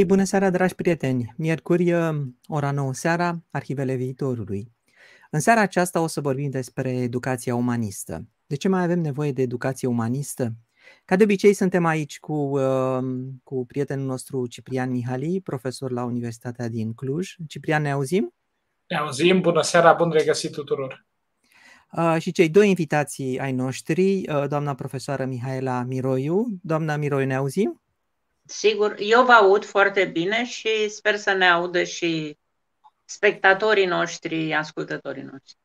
Ei, bună seara, dragi prieteni! Miercuri, ora 9 seara, Arhivele Viitorului. În seara aceasta o să vorbim despre educația umanistă. De ce mai avem nevoie de educație umanistă? Ca de obicei, suntem aici cu, uh, cu prietenul nostru Ciprian Mihali, profesor la Universitatea din Cluj. Ciprian, ne auzim? Ne auzim, bună seara, bun regăsit tuturor! Uh, și cei doi invitații ai noștri, uh, doamna profesoară Mihaela Miroiu. Doamna Miroiu, ne auzim? Sigur, eu vă aud foarte bine și sper să ne audă și spectatorii noștri, ascultătorii noștri.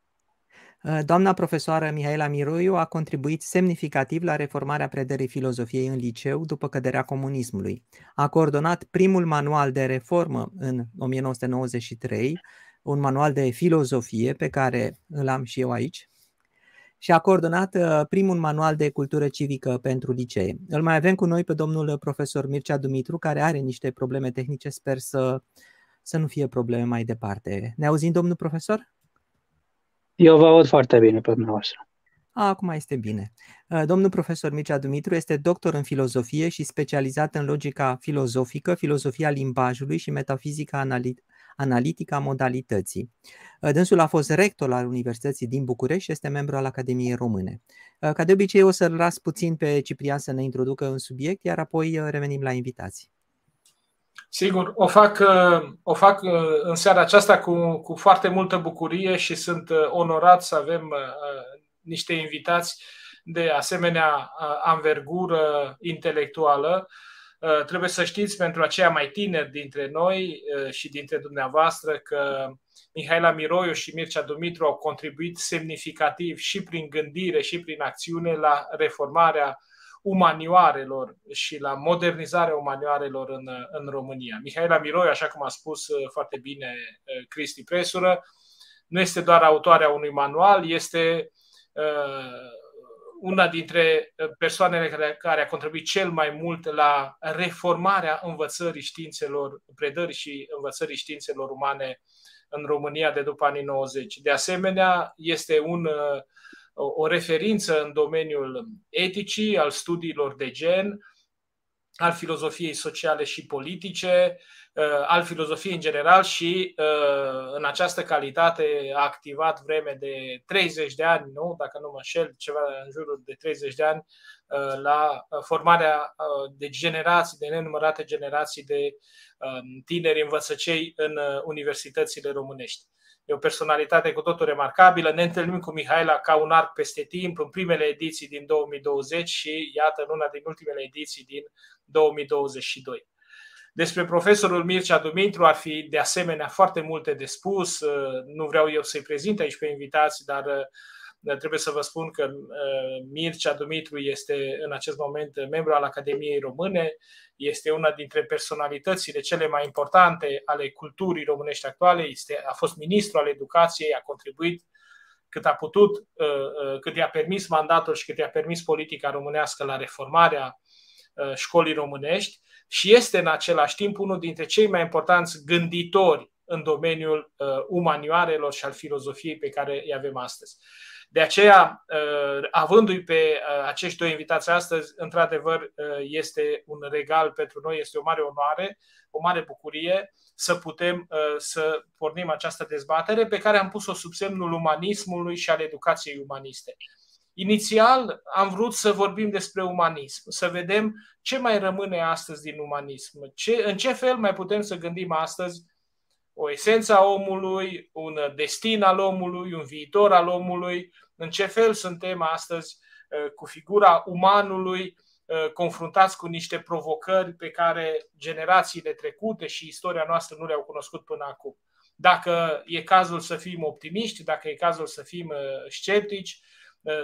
Uh, doamna profesoară Mihaela Miroiu a contribuit semnificativ la reformarea predării filozofiei în liceu după căderea comunismului. A coordonat primul manual de reformă în 1993, un manual de filozofie pe care îl am și eu aici, și a coordonat uh, primul manual de cultură civică pentru licee. Îl mai avem cu noi pe domnul profesor Mircea Dumitru, care are niște probleme tehnice, sper să, să nu fie probleme mai departe. Ne auzim, domnul profesor? Eu vă aud foarte bine pe dumneavoastră. Acum este bine. Uh, domnul profesor Mircea Dumitru este doctor în filozofie și specializat în logica filozofică, filozofia limbajului și metafizica analitică analitica modalității. Uh, dânsul a fost rector al Universității din București și este membru al Academiei Române. Uh, ca de obicei o să-l las puțin pe Ciprian să ne introducă în subiect, iar apoi uh, revenim la invitații. Sigur, o fac, o fac în seara aceasta cu, cu foarte multă bucurie și sunt onorat să avem niște invitați de asemenea anvergură intelectuală Uh, trebuie să știți pentru aceia mai tineri dintre noi uh, și dintre dumneavoastră că Mihaela Miroiu și Mircea Dumitru au contribuit semnificativ și prin gândire și prin acțiune la reformarea umanioarelor și la modernizarea umanioarelor în, în România. Mihaela Miroiu, așa cum a spus uh, foarte bine Cristi Presură, nu este doar autoarea unui manual, este una dintre uh, persoanele care, care a contribuit cel mai mult la reformarea învățării științelor, predării și învățării științelor umane în România de după anii 90. De asemenea, este un, uh, o referință în domeniul eticii, al studiilor de gen, al filozofiei sociale și politice, uh, al filozofiei în general și uh, în această calitate a activat vreme de 30 de ani, nu? dacă nu mă înșel, ceva în jurul de 30 de ani, uh, la formarea de generații, de nenumărate generații de um, tineri învățăcei în universitățile românești. E o personalitate cu totul remarcabilă. Ne întâlnim cu Mihaela ca un arc peste timp în primele ediții din 2020 și iată în una din ultimele ediții din 2022. Despre profesorul Mircea Dumitru ar fi de asemenea foarte multe de spus. Nu vreau eu să-i prezint aici pe invitații, dar trebuie să vă spun că Mircea Dumitru este în acest moment membru al Academiei Române, este una dintre personalitățile cele mai importante ale culturii românești actuale, este, a fost ministru al educației, a contribuit cât a putut, cât i-a permis mandatul și cât i-a permis politica românească la reformarea Uh, școlii românești și este în același timp unul dintre cei mai importanți gânditori în domeniul uh, umanioarelor și al filozofiei pe care îi avem astăzi. De aceea, uh, avându-i pe acești doi invitați astăzi, într-adevăr, este un regal pentru noi, este o mare onoare, o mare bucurie să putem să pornim această dezbatere pe care am pus-o sub semnul umanismului și al educației umaniste. Inițial am vrut să vorbim despre umanism, să vedem ce mai rămâne astăzi din umanism, ce, în ce fel mai putem să gândim astăzi o esență a omului, un destin al omului, un viitor al omului, în ce fel suntem astăzi uh, cu figura umanului uh, confruntați cu niște provocări pe care generațiile trecute și istoria noastră nu le-au cunoscut până acum. Dacă e cazul să fim optimiști, dacă e cazul să fim uh, sceptici, Uh,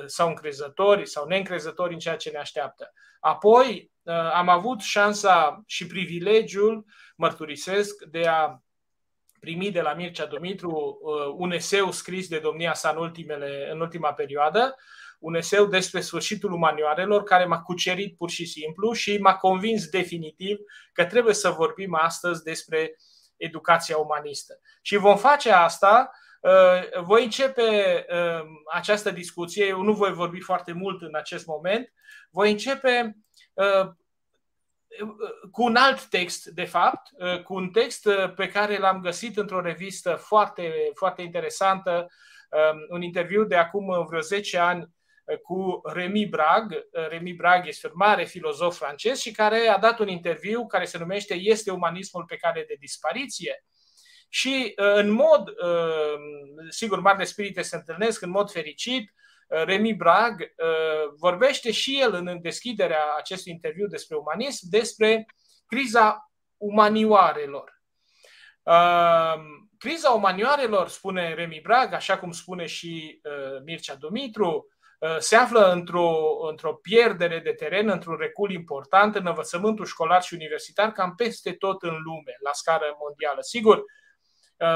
sau încrezători sau neîncrezători în ceea ce ne așteaptă. Apoi uh, am avut șansa și privilegiul, mărturisesc, de a primi de la Mircea Dumitru uh, un eseu scris de domnia sa în, ultimele, în ultima perioadă, un eseu despre sfârșitul umanioarelor care m-a cucerit pur și simplu și m-a convins definitiv că trebuie să vorbim astăzi despre educația umanistă. Și vom face asta Uh, voi începe uh, această discuție, eu nu voi vorbi foarte mult în acest moment, voi începe uh, cu un alt text, de fapt, cu un text pe care l-am găsit într-o revistă foarte, foarte interesantă, un interviu de acum vreo 10 ani cu Remy Brag. Remy Brag este un mare filozof francez și care a dat un interviu care se numește Este umanismul pe care de dispariție? Și în mod, sigur, marile spirite se întâlnesc în mod fericit, Remy Brag vorbește și el în deschiderea acestui interviu despre umanism, despre criza umanioarelor. Criza umanioarelor, spune Remy Brag, așa cum spune și Mircea Dumitru, se află într-o, într-o pierdere de teren, într-un recul important în învățământul școlar și universitar, cam peste tot în lume, la scară mondială. Sigur,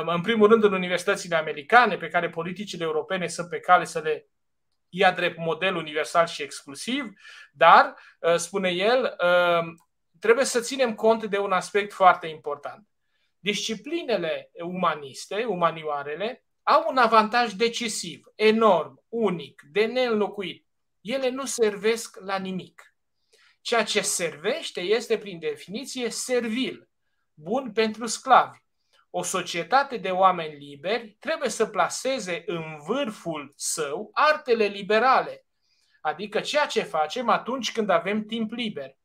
în primul rând în universitățile americane, pe care politicile europene sunt pe cale să le ia drept model universal și exclusiv, dar, spune el, trebuie să ținem cont de un aspect foarte important. Disciplinele umaniste, umanioarele, au un avantaj decisiv, enorm, unic, de neînlocuit. Ele nu servesc la nimic. Ceea ce servește este, prin definiție, servil, bun pentru sclavi. O societate de oameni liberi trebuie să placeze în vârful său artele liberale, adică ceea ce facem atunci când avem timp liber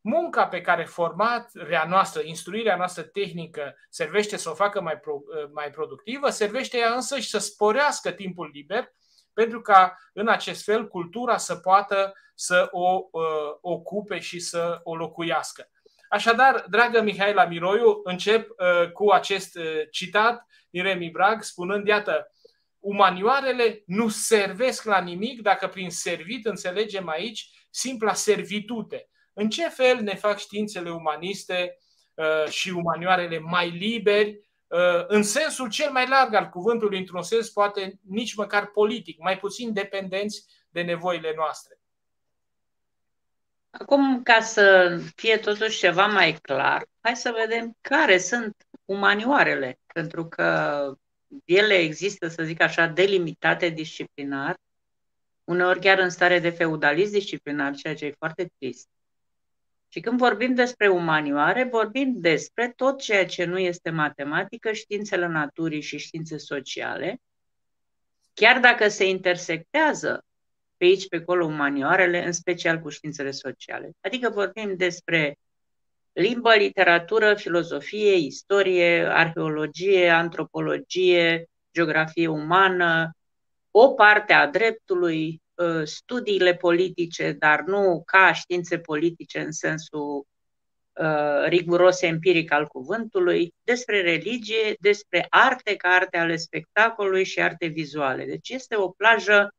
munca pe care formarea noastră, instruirea noastră tehnică servește să o facă mai, pro, mai productivă, servește ea însă și să sporească timpul liber, pentru ca în acest fel cultura să poată să o uh, ocupe și să o locuiască. Așadar, dragă Mihaela Miroiu, încep uh, cu acest uh, citat din Remi Brag, spunând, iată, umanioarele nu servesc la nimic dacă prin servit înțelegem aici simpla servitute în ce fel ne fac științele umaniste uh, și umanioarele mai liberi, uh, în sensul cel mai larg al cuvântului, într-un sens poate nici măcar politic, mai puțin dependenți de nevoile noastre. Acum, ca să fie totuși ceva mai clar, hai să vedem care sunt umanioarele, pentru că ele există, să zic așa, delimitate disciplinar, uneori chiar în stare de feudalism disciplinar, ceea ce e foarte trist. Și când vorbim despre umanioare, vorbim despre tot ceea ce nu este matematică, științele naturii și științe sociale, chiar dacă se intersectează pe aici, pe acolo, umanioarele, în special cu științele sociale. Adică vorbim despre limbă, literatură, filozofie, istorie, arheologie, antropologie, geografie umană, o parte a dreptului, Uh, studiile politice, dar nu ca științe politice în sensul uh, riguros empiric al cuvântului, despre religie, despre arte ca arte ale spectacolului și arte vizuale. Deci este o plajă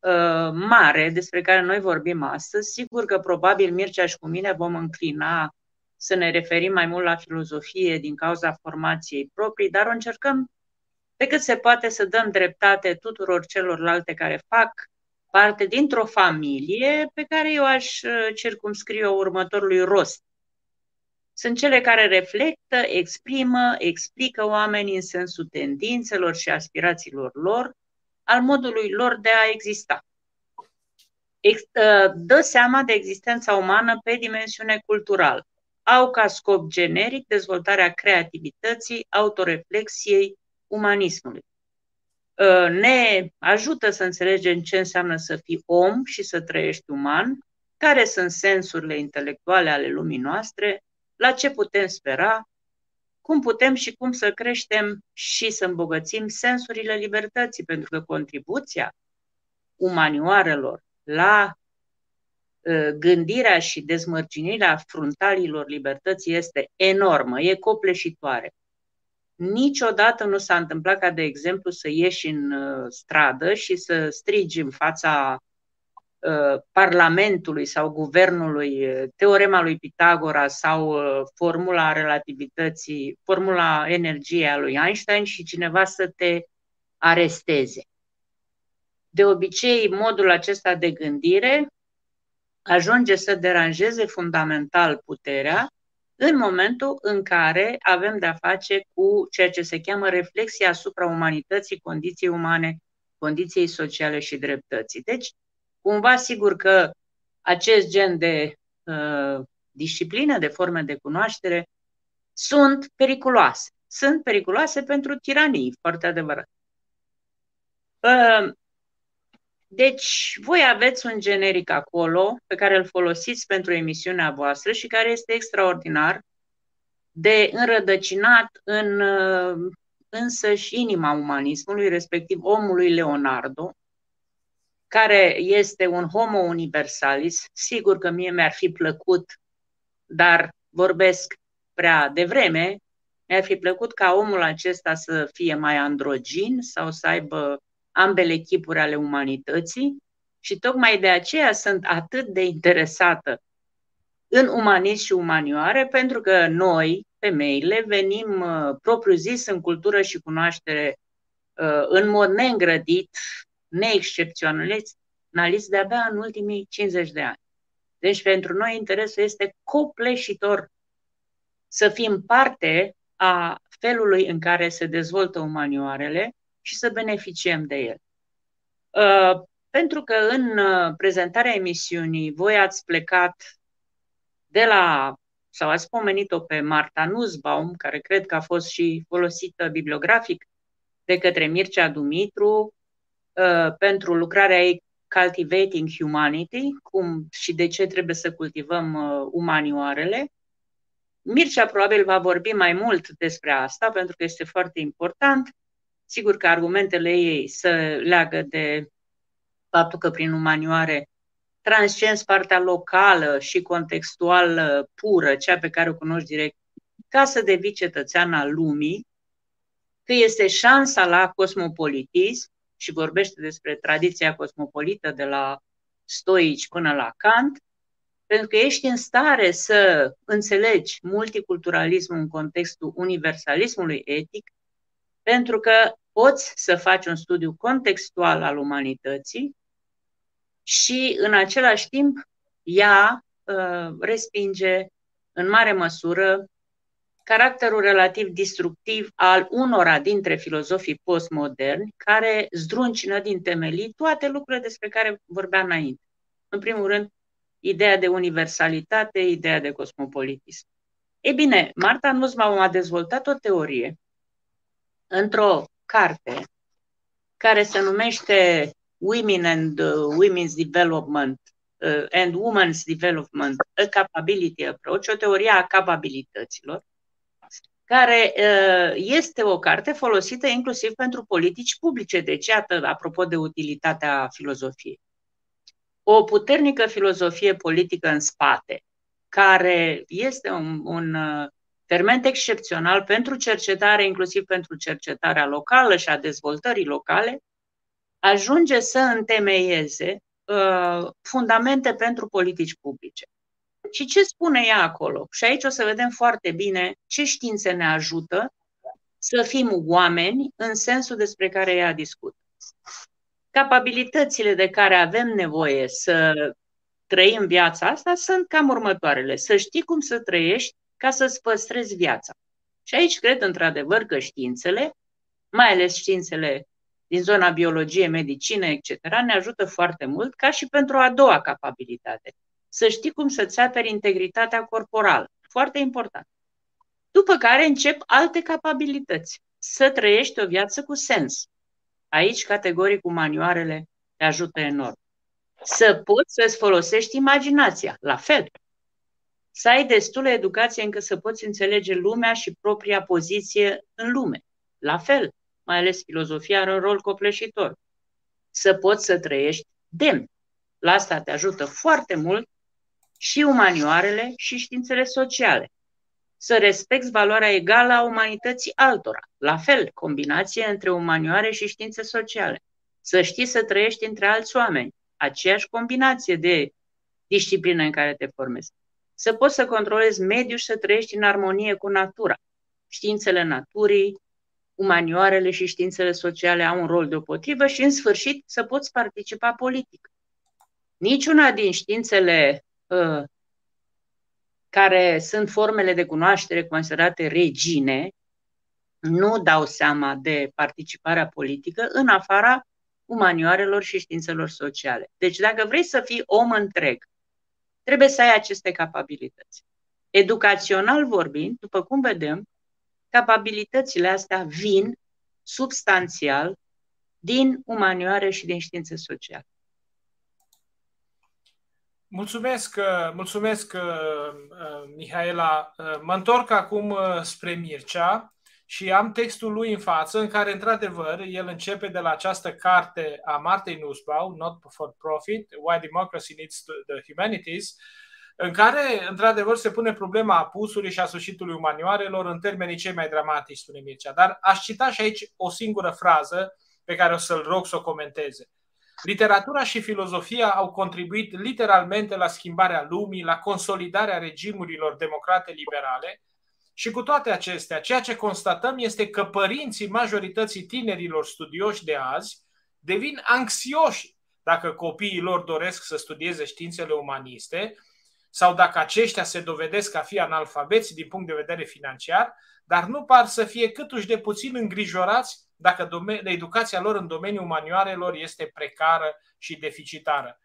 uh, mare despre care noi vorbim astăzi. Sigur că probabil Mircea și cu mine vom înclina să ne referim mai mult la filozofie din cauza formației proprii, dar o încercăm pe cât se poate să dăm dreptate tuturor celorlalte care fac parte dintr-o familie pe care eu aș uh, circumscrie o următorului rost. Sunt cele care reflectă, exprimă, explică oamenii în sensul tendințelor și aspirațiilor lor, al modului lor de a exista. Uh, dă seama de existența umană pe dimensiune culturală. Au ca scop generic dezvoltarea creativității, autoreflexiei, umanismului. Uh, ne ajută să înțelegem ce înseamnă să fii om și să trăiești uman, care sunt sensurile intelectuale ale lumii noastre, la ce putem spera, cum putem și cum să creștem și să îmbogățim sensurile libertății, pentru că contribuția umanioarelor la uh, gândirea și dezmărginirea fruntalilor libertății este enormă, e copleșitoare. Niciodată nu s-a întâmplat ca, de exemplu, să ieși în uh, stradă și să strigi în fața uh, Parlamentului sau Guvernului uh, teorema lui Pitagora sau formula relativității, formula energiei a lui Einstein și cineva să te aresteze. De obicei, modul acesta de gândire ajunge să deranjeze fundamental puterea în momentul în care avem de-a face cu ceea ce se cheamă reflexia asupra umanității, condiției umane, condiției sociale și dreptății. Deci, cumva, sigur că acest gen de uh, discipline, de forme de cunoaștere, sunt periculoase. Sunt periculoase pentru tiranii, foarte adevărat. Ă, deci, voi aveți un generic acolo pe care îl folosiți pentru emisiunea voastră și care este extraordinar de înrădăcinat în ă, însăși inima umanismului, respectiv omului Leonardo, care este un homo universalis. Sigur că mie mi-ar fi plăcut, dar vorbesc prea devreme, mi-ar fi plăcut ca omul acesta să fie mai androgin sau să aibă ambele chipuri ale umanității și tocmai de aceea sunt atât de interesată în umanism și umanioare, pentru că noi, femeile, venim uh, propriu-zis în cultură și cunoaștere uh, în mod neîngrădit, neexcepționalist, de-abia în ultimii 50 de ani. Deci pentru noi interesul este copleșitor să fim parte a felului în care se dezvoltă umanioarele și să beneficiem de el. Uh, pentru că în uh, prezentarea emisiunii voi ați plecat de la, sau ați pomenit-o pe Marta Nussbaum, care cred că a fost și folosită bibliografic de către Mircea Dumitru uh, pentru lucrarea ei Cultivating Humanity, cum și de ce trebuie să cultivăm umanioarele. Mircea probabil va vorbi mai mult despre asta, pentru că este foarte important. Sigur că argumentele ei se leagă de faptul că prin umanioare transcenzi partea locală și contextuală pură, cea pe care o cunoști direct, ca să devii cetățean al lumii, că este șansa la cosmopolitism și vorbește despre tradiția cosmopolită de la stoici până la Kant, pentru că ești în stare să înțelegi multiculturalismul în contextul universalismului etic, pentru că poți să faci un studiu contextual al umanității și în același timp ea uh, respinge în mare măsură caracterul relativ destructiv al unora dintre filozofii postmoderni care zdruncină din temelii toate lucrurile despre care vorbea înainte. În primul rând, ideea de universalitate, ideea de cosmopolitism. Ei bine, Marta Nussbaum a dezvoltat o teorie într-o carte care se numește Women and uh, Women's Development uh, and Women's Development, a Capability Approach, o teorie a capabilităților, care uh, este o carte folosită inclusiv pentru politici publice. Deci, iată, apropo de utilitatea filozofiei o puternică filozofie politică în spate, care este un, un uh, ferment excepțional pentru cercetare, inclusiv pentru cercetarea locală și a dezvoltării locale, ajunge să întemeieze uh, fundamente pentru politici publice. Și ce spune ea acolo? Și aici o să vedem foarte bine ce științe ne ajută să fim oameni în sensul despre care ea discută capabilitățile de care avem nevoie să trăim viața asta sunt cam următoarele. Să știi cum să trăiești ca să-ți păstrezi viața. Și aici cred într-adevăr că științele, mai ales științele din zona biologie, medicină, etc., ne ajută foarte mult, ca și pentru a doua capabilitate. Să știi cum să-ți aperi integritatea corporală. Foarte important. După care încep alte capabilități. Să trăiești o viață cu sens. Aici, categoric, cu manioarele te ajută enorm. Să poți să-ți folosești imaginația, la fel. Să ai destulă educație încât să poți înțelege lumea și propria poziție în lume. La fel, mai ales filozofia are un rol copleșitor. Să poți să trăiești demn. La asta te ajută foarte mult și umanioarele și științele sociale să respecti valoarea egală a umanității altora. La fel, combinație între umanioare și științe sociale. Să știi să trăiești între alți oameni. Aceeași combinație de disciplină în care te formezi. Să poți să controlezi mediul și să trăiești în armonie cu natura. Științele naturii, umanioarele și științele sociale au un rol deopotrivă și, în sfârșit, să poți participa politic. Niciuna din științele uh, care sunt formele de cunoaștere considerate regine, nu dau seama de participarea politică în afara umanioarelor și științelor sociale. Deci dacă vrei să fii om întreg, trebuie să ai aceste capabilități. educațional vorbind, după cum vedem, capabilitățile astea vin substanțial din umanioare și din științe sociale. Mulțumesc, uh, mulțumesc, uh, uh, Mihaela. Mă întorc acum spre Mircea și am textul lui în față, în care, într-adevăr, el începe de la această carte a Martei Nussbaum, Not for Profit, Why Democracy Needs the Humanities, în care, într-adevăr, se pune problema apusului și a sfârșitului umanioarelor în termenii cei mai dramatici, spune Mircea. Dar aș cita și aici o singură frază pe care o să-l rog să o comenteze. Literatura și filozofia au contribuit literalmente la schimbarea lumii, la consolidarea regimurilor democrate liberale. Și cu toate acestea, ceea ce constatăm este că părinții majorității tinerilor studioși de azi devin anxioși dacă copiii lor doresc să studieze științele umaniste sau dacă aceștia se dovedesc a fi analfabeți din punct de vedere financiar, dar nu par să fie câtuși de puțin îngrijorați dacă educația lor în domeniul manualelor este precară și deficitară.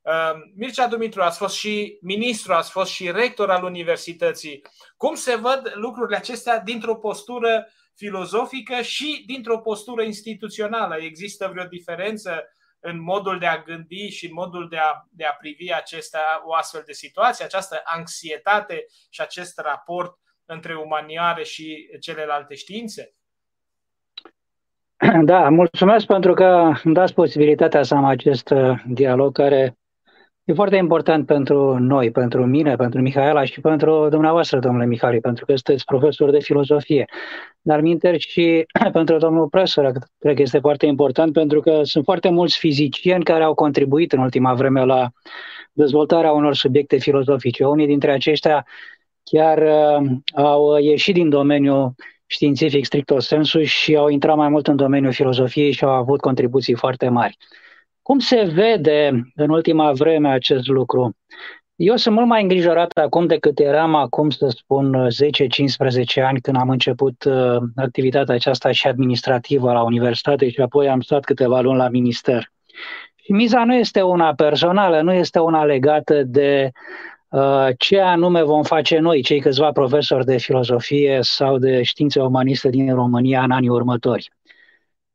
Uh, Mircea Dumitru, ați fost și ministru, ați fost și rector al universității. Cum se văd lucrurile acestea dintr-o postură filozofică și dintr-o postură instituțională? Există vreo diferență în modul de a gândi și în modul de a, de a privi acestea, o astfel de situație, această anxietate și acest raport între umanioare și celelalte științe? Da, mulțumesc pentru că îmi dați posibilitatea să am acest uh, dialog care e foarte important pentru noi, pentru mine, pentru Mihaela și pentru dumneavoastră, domnule Mihali, pentru că sunteți profesor de filozofie. Dar minter și pentru domnul profesor, cred că este foarte important pentru că sunt foarte mulți fizicieni care au contribuit în ultima vreme la dezvoltarea unor subiecte filozofice. Unii dintre aceștia chiar uh, au ieșit din domeniul științific stricto sensu și au intrat mai mult în domeniul filozofiei și au avut contribuții foarte mari. Cum se vede în ultima vreme acest lucru? Eu sunt mult mai îngrijorat acum decât eram acum, să spun, 10-15 ani când am început uh, activitatea aceasta și administrativă la universitate și apoi am stat câteva luni la minister. Și miza nu este una personală, nu este una legată de Uh, ce anume vom face noi, cei câțiva profesori de filozofie sau de științe umaniste din România în anii următori.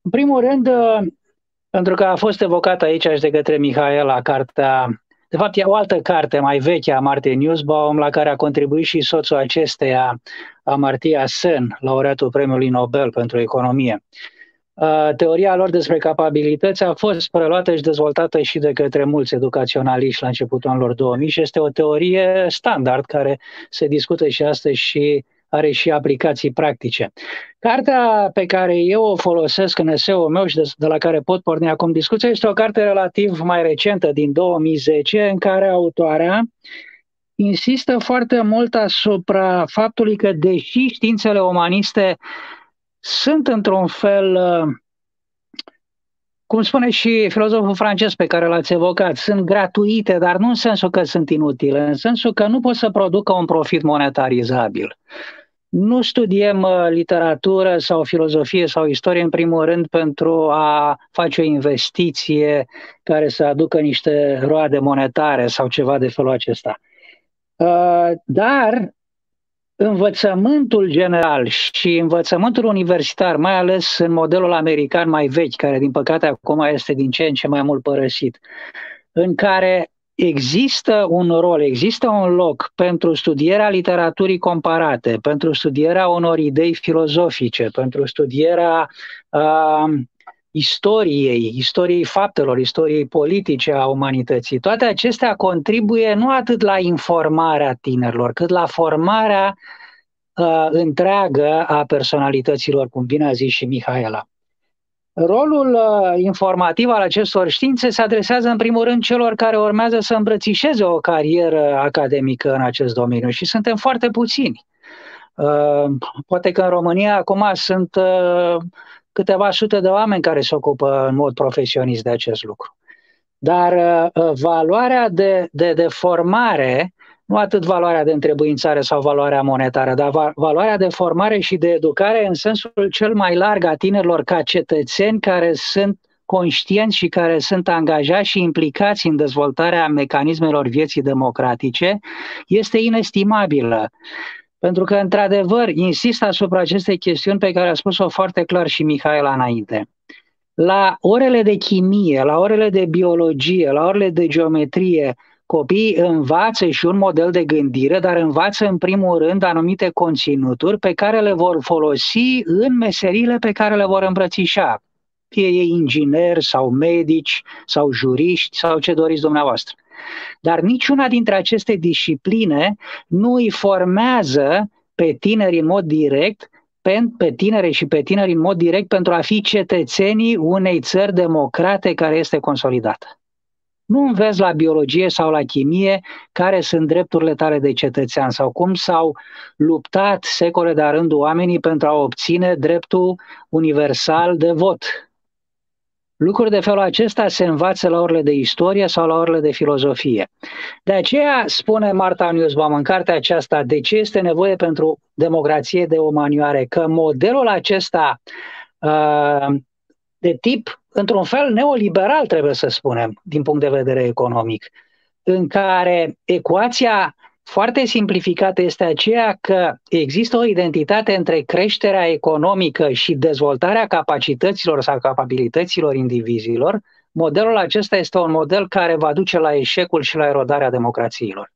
În primul rând, uh, pentru că a fost evocat aici și de către Mihaela cartea, de fapt e o altă carte mai veche a Martin Nussbaum, la care a contribuit și soțul acesteia, Amartya Sen, laureatul Premiului Nobel pentru Economie. Uh, teoria lor despre capabilități a fost preluată și dezvoltată și de către mulți educaționaliști la începutul anilor 2000 și este o teorie standard care se discută și astăzi și are și aplicații practice. Cartea pe care eu o folosesc în eseul meu și de, de la care pot porni acum discuția este o carte relativ mai recentă din 2010 în care autoarea insistă foarte mult asupra faptului că deși științele umaniste sunt într-un fel, uh, cum spune și filozoful francez pe care l-ați evocat, sunt gratuite, dar nu în sensul că sunt inutile, în sensul că nu pot să producă un profit monetarizabil. Nu studiem uh, literatură sau filozofie sau istorie în primul rând pentru a face o investiție care să aducă niște roade monetare sau ceva de felul acesta. Uh, dar învățământul general și învățământul universitar, mai ales în modelul american mai vechi, care din păcate acum este din ce în ce mai mult părăsit, în care există un rol, există un loc pentru studierea literaturii comparate, pentru studierea unor idei filozofice, pentru studierea uh, istoriei, istoriei faptelor, istoriei politice a umanității. Toate acestea contribuie nu atât la informarea tinerilor, cât la formarea uh, întreagă a personalităților, cum bine a zis și Mihaela. Rolul uh, informativ al acestor științe se adresează în primul rând celor care urmează să îmbrățișeze o carieră academică în acest domeniu și suntem foarte puțini. Uh, poate că în România acum sunt uh, câteva sute de oameni care se ocupă în mod profesionist de acest lucru. Dar uh, valoarea de, de, de formare, nu atât valoarea de întrebuințare sau valoarea monetară, dar va, valoarea de formare și de educare în sensul cel mai larg a tinerilor ca cetățeni care sunt conștienți și care sunt angajați și implicați în dezvoltarea mecanismelor vieții democratice este inestimabilă. Pentru că, într-adevăr, insist asupra acestei chestiuni pe care a spus-o foarte clar și Mihaela înainte. La orele de chimie, la orele de biologie, la orele de geometrie, copiii învață și un model de gândire, dar învață în primul rând anumite conținuturi pe care le vor folosi în meserile pe care le vor îmbrățișa. Fie ei ingineri sau medici sau juriști sau ce doriți dumneavoastră. Dar niciuna dintre aceste discipline nu îi formează pe tineri în mod direct pe tinere și pe tineri în mod direct pentru a fi cetățenii unei țări democrate care este consolidată. Nu înveți la biologie sau la chimie care sunt drepturile tale de cetățean sau cum s-au luptat secole de-a rândul oamenii pentru a obține dreptul universal de vot. Lucruri de felul acesta se învață la orele de istorie sau la orele de filozofie. De aceea spune Marta Nussbaum în cartea aceasta de ce este nevoie pentru democrație de umanioare, că modelul acesta uh, de tip, într-un fel, neoliberal, trebuie să spunem, din punct de vedere economic, în care ecuația foarte simplificată este aceea că există o identitate între creșterea economică și dezvoltarea capacităților sau capabilităților indivizilor, modelul acesta este un model care va duce la eșecul și la erodarea democrațiilor.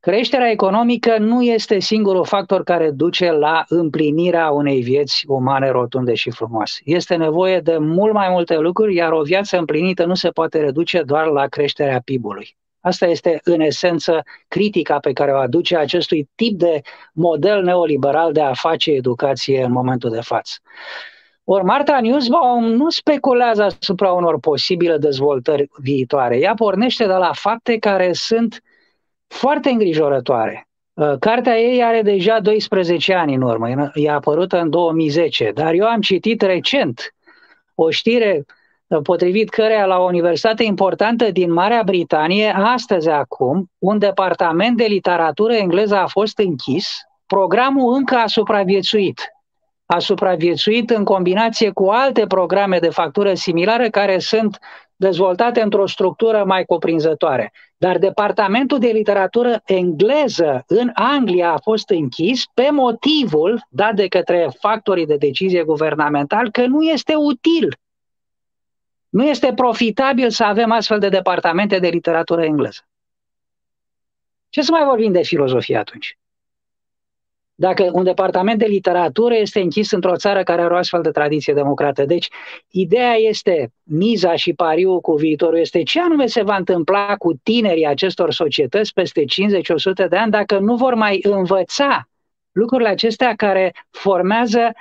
Creșterea economică nu este singurul factor care duce la împlinirea unei vieți umane rotunde și frumoase. Este nevoie de mult mai multe lucruri, iar o viață împlinită nu se poate reduce doar la creșterea PIB-ului. Asta este, în esență, critica pe care o aduce acestui tip de model neoliberal de a face educație în momentul de față. Ori Marta Nussbaum nu speculează asupra unor posibile dezvoltări viitoare. Ea pornește de la fapte care sunt foarte îngrijorătoare. Uh, cartea ei are deja 12 ani în urmă, e apărută în 2010, dar eu am citit recent o știre potrivit căreia la o universitate importantă din Marea Britanie, astăzi acum, un departament de literatură engleză a fost închis, programul încă a supraviețuit. A supraviețuit în combinație cu alte programe de factură similară care sunt dezvoltate într-o structură mai cuprinzătoare. Dar departamentul de literatură engleză în Anglia a fost închis pe motivul dat de către factorii de decizie guvernamental că nu este util nu este profitabil să avem astfel de departamente de literatură engleză. Ce să mai vorbim de filozofie atunci? Dacă un departament de literatură este închis într-o țară care are o astfel de tradiție democrată. Deci, ideea este, miza și pariul cu viitorul este ce anume se va întâmpla cu tinerii acestor societăți peste 50-100 de ani dacă nu vor mai învăța lucrurile acestea care formează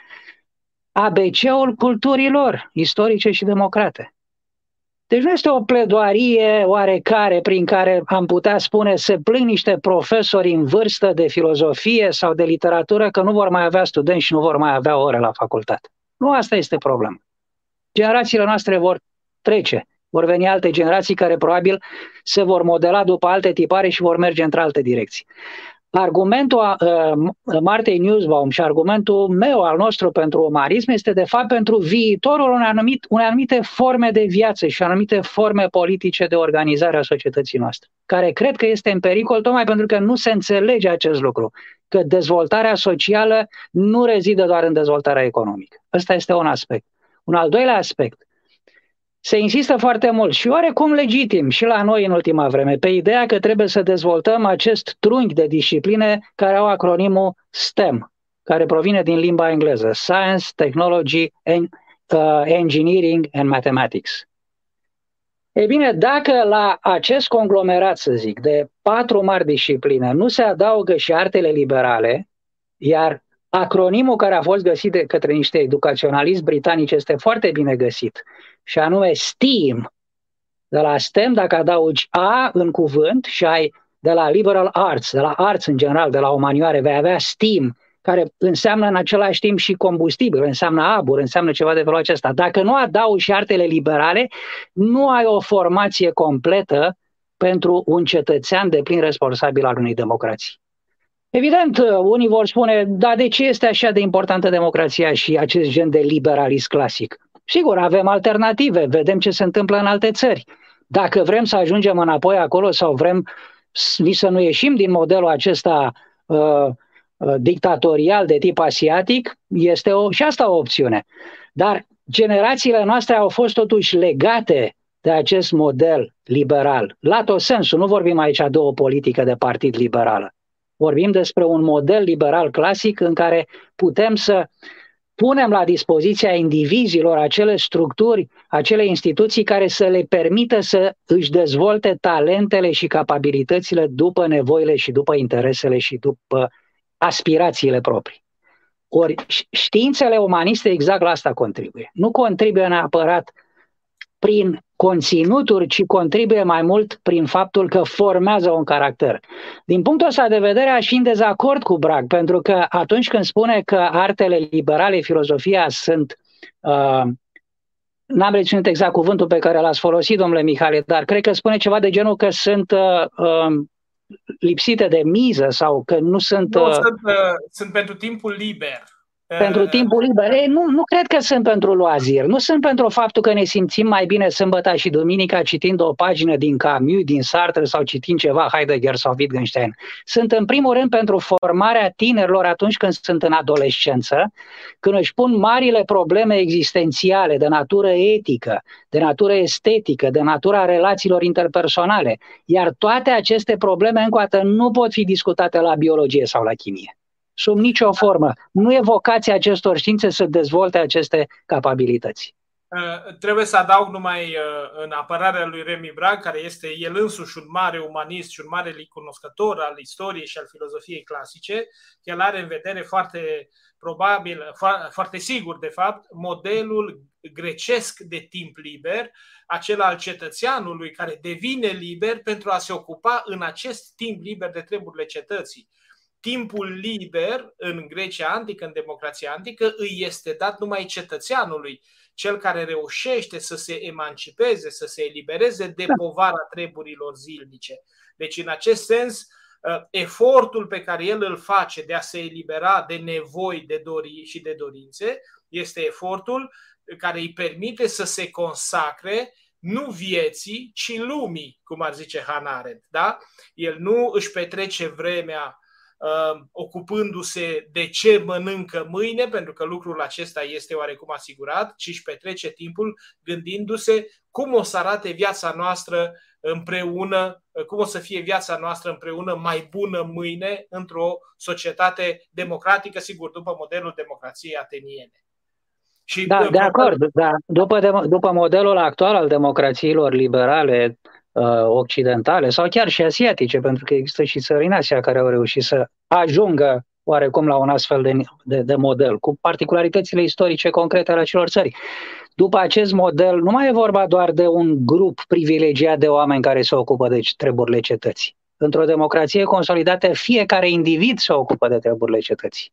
ABC-ul culturilor istorice și democrate. Deci nu este o pledoarie oarecare prin care am putea spune să plâng niște profesori în vârstă de filozofie sau de literatură că nu vor mai avea studenți și nu vor mai avea ore la facultate. Nu asta este problema. Generațiile noastre vor trece. Vor veni alte generații care probabil se vor modela după alte tipare și vor merge într-alte direcții argumentul uh, Martei Newsbaum și argumentul meu al nostru pentru umanism este de fapt pentru viitorul unei, anumit, unei anumite forme de viață și anumite forme politice de organizare a societății noastre, care cred că este în pericol tocmai pentru că nu se înțelege acest lucru, că dezvoltarea socială nu rezidă doar în dezvoltarea economică. Ăsta este un aspect. Un al doilea aspect, se insistă foarte mult și oarecum legitim și la noi în ultima vreme pe ideea că trebuie să dezvoltăm acest trunchi de discipline care au acronimul STEM, care provine din limba engleză, Science, Technology, and, uh, Engineering and Mathematics. Ei bine, dacă la acest conglomerat, să zic, de patru mari discipline nu se adaugă și artele liberale, iar acronimul care a fost găsit de către niște educaționaliști britanici este foarte bine găsit și anume STEAM. De la STEM, dacă adaugi A în cuvânt și ai de la liberal arts, de la arts în general, de la umanioare, vei avea STEAM, care înseamnă în același timp și combustibil, înseamnă abur, înseamnă ceva de felul acesta. Dacă nu adaugi și artele liberale, nu ai o formație completă pentru un cetățean de plin responsabil al unei democrații. Evident, unii vor spune, dar de ce este așa de importantă democrația și acest gen de liberalism clasic? Sigur, avem alternative, vedem ce se întâmplă în alte țări. Dacă vrem să ajungem înapoi acolo sau vrem nici să nu ieșim din modelul acesta uh, uh, dictatorial de tip asiatic, este o, și asta o opțiune. Dar generațiile noastre au fost totuși legate de acest model liberal. La tot sensul, nu vorbim aici de o politică de partid liberală. Vorbim despre un model liberal clasic în care putem să punem la dispoziția indivizilor acele structuri, acele instituții care să le permită să își dezvolte talentele și capabilitățile după nevoile și după interesele și după aspirațiile proprii. Ori științele umaniste exact la asta contribuie. Nu contribuie neapărat prin conținuturi, ci contribuie mai mult prin faptul că formează un caracter. Din punctul ăsta de vedere, aș fi în dezacord cu Brag, pentru că atunci când spune că artele liberale, filozofia sunt uh, N-am reținut exact cuvântul pe care l-ați folosit, domnule Mihale, dar cred că spune ceva de genul că sunt uh, uh, lipsite de miză sau că nu sunt... Nu, uh, sunt, uh, sunt pentru timpul liber. Pentru uh, timpul liber. Ei, nu, nu cred că sunt pentru loazir. Nu sunt pentru faptul că ne simțim mai bine sâmbătă și duminica citind o pagină din Camus, din Sartre sau citind ceva Heidegger sau Wittgenstein. Sunt în primul rând pentru formarea tinerilor atunci când sunt în adolescență, când își pun marile probleme existențiale de natură etică, de natură estetică, de natura relațiilor interpersonale. Iar toate aceste probleme încă o dată nu pot fi discutate la biologie sau la chimie sub nicio formă. Nu e vocația acestor științe să dezvolte aceste capabilități. Uh, trebuie să adaug numai uh, în apărarea lui Remi Brag, care este el însuși un mare umanist și un mare cunoscător al istoriei și al filozofiei clasice. El are în vedere foarte probabil, foarte sigur de fapt, modelul grecesc de timp liber, acela al cetățeanului care devine liber pentru a se ocupa în acest timp liber de treburile cetății timpul liber în Grecia antică, în democrația antică, îi este dat numai cetățeanului, cel care reușește să se emancipeze, să se elibereze de da. povara treburilor zilnice. Deci, în acest sens, uh, efortul pe care el îl face de a se elibera de nevoi de dori și de dorințe este efortul care îi permite să se consacre nu vieții, ci lumii, cum ar zice Hannah Arendt. Da? El nu își petrece vremea uh, ocupându-se de ce mănâncă mâine, pentru că lucrul acesta este oarecum asigurat, ci își petrece timpul gândindu-se cum o să arate viața noastră împreună, cum o să fie viața noastră împreună mai bună mâine într-o societate democratică, sigur, după modelul democrației ateniene. Și da, de acord. Da. După, de, după modelul actual al democrațiilor liberale, uh, occidentale sau chiar și asiatice, pentru că există și țări în Asia care au reușit să ajungă oarecum la un astfel de, de, de model, cu particularitățile istorice concrete ale acelor țări. După acest model, nu mai e vorba doar de un grup privilegiat de oameni care se ocupă de treburile cetății. Într-o democrație consolidată, fiecare individ se ocupă de treburile cetății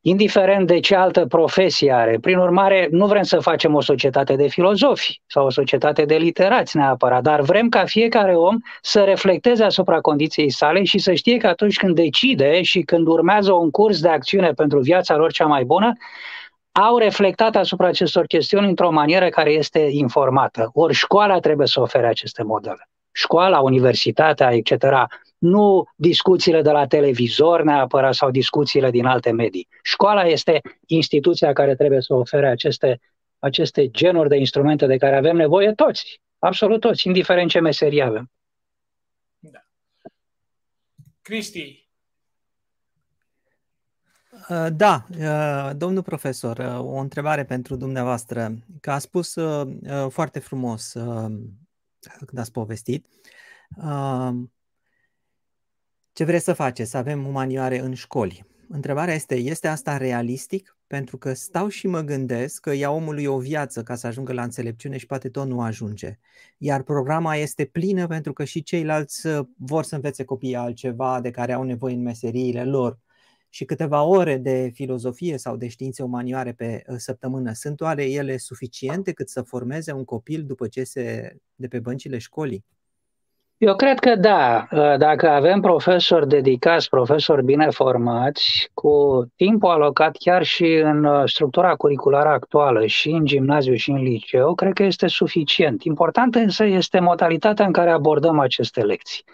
indiferent de ce altă profesie are. Prin urmare, nu vrem să facem o societate de filozofi sau o societate de literați neapărat, dar vrem ca fiecare om să reflecteze asupra condiției sale și să știe că atunci când decide și când urmează un curs de acțiune pentru viața lor cea mai bună, au reflectat asupra acestor chestiuni într-o manieră care este informată. Ori școala trebuie să ofere aceste modele. Școala, universitatea, etc nu discuțiile de la televizor neapărat sau discuțiile din alte medii. Școala este instituția care trebuie să ofere aceste, aceste genuri de instrumente de care avem nevoie toți, absolut toți, indiferent ce meserie avem. Da. Cristi. Uh, da, uh, domnul profesor, uh, o întrebare pentru dumneavoastră. Că a spus foarte frumos când ați povestit, ce vreți să faceți? Să avem umanioare în școli. Întrebarea este, este asta realistic? Pentru că stau și mă gândesc că ia omului o viață ca să ajungă la înțelepciune și poate tot nu ajunge. Iar programa este plină pentru că și ceilalți uh, vor să învețe copiii altceva de care au nevoie în meseriile lor. Și câteva ore de filozofie sau de științe umanioare pe uh, săptămână sunt oare ele suficiente cât să formeze un copil după ce se de pe băncile școlii? Eu cred că da. Dacă avem profesori dedicați, profesori bine formați, cu timpul alocat chiar și în uh, structura curriculară actuală, și în gimnaziu și în liceu, cred că este suficient. Important însă este modalitatea în care abordăm aceste lecții.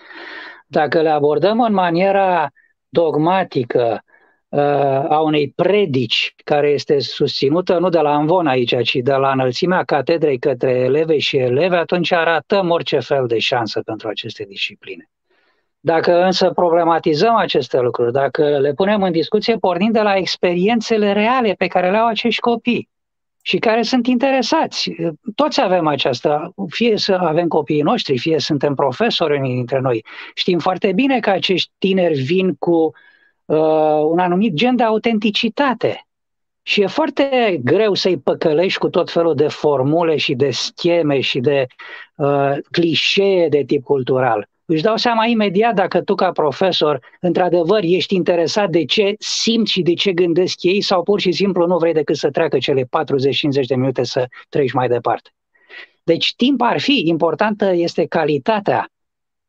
Dacă le abordăm în maniera dogmatică, uh, a unei predici care este susținută nu de la învon aici, ci de la înălțimea catedrei către eleve și eleve, atunci arătăm orice fel de șansă pentru aceste discipline. Dacă însă problematizăm aceste lucruri, dacă le punem în discuție pornind de la experiențele reale pe care le au acești copii și care sunt interesați, toți avem aceasta, fie să avem copiii noștri, fie suntem profesori unii dintre noi, știm foarte bine că acești tineri vin cu uh, un anumit gen de autenticitate. Și e foarte greu să-i păcălești cu tot felul de formule și de scheme și de uh, clișee de tip cultural. Își dau seama imediat dacă tu ca profesor într-adevăr ești interesat de ce simt și de ce gândesc ei sau pur și simplu nu vrei decât să treacă cele 40-50 de minute să treci mai departe. Deci timp ar fi, importantă este calitatea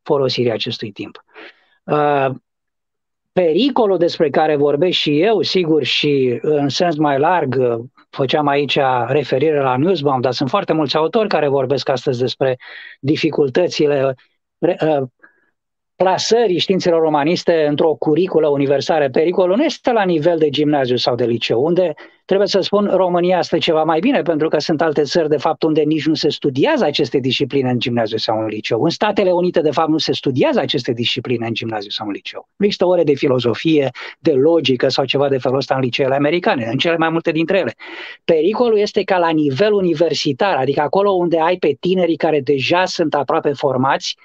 folosirii acestui timp. Uh, pericolul despre care vorbesc și eu, sigur, și în sens mai larg, făceam aici referire la Newsbound, dar sunt foarte mulți autori care vorbesc astăzi despre dificultățile uh, plasării științelor romaniste într-o curiculă universală. Pericolul nu este la nivel de gimnaziu sau de liceu, unde, trebuie să spun, România este ceva mai bine, pentru că sunt alte țări, de fapt, unde nici nu se studiază aceste discipline în gimnaziu sau în liceu. În Statele Unite, de fapt, nu se studiază aceste discipline în gimnaziu sau în liceu. Nu există ore de filozofie, de logică sau ceva de felul ăsta în liceele americane, în cele mai multe dintre ele. Pericolul este ca la nivel universitar, adică acolo unde ai pe tinerii care deja sunt aproape formați,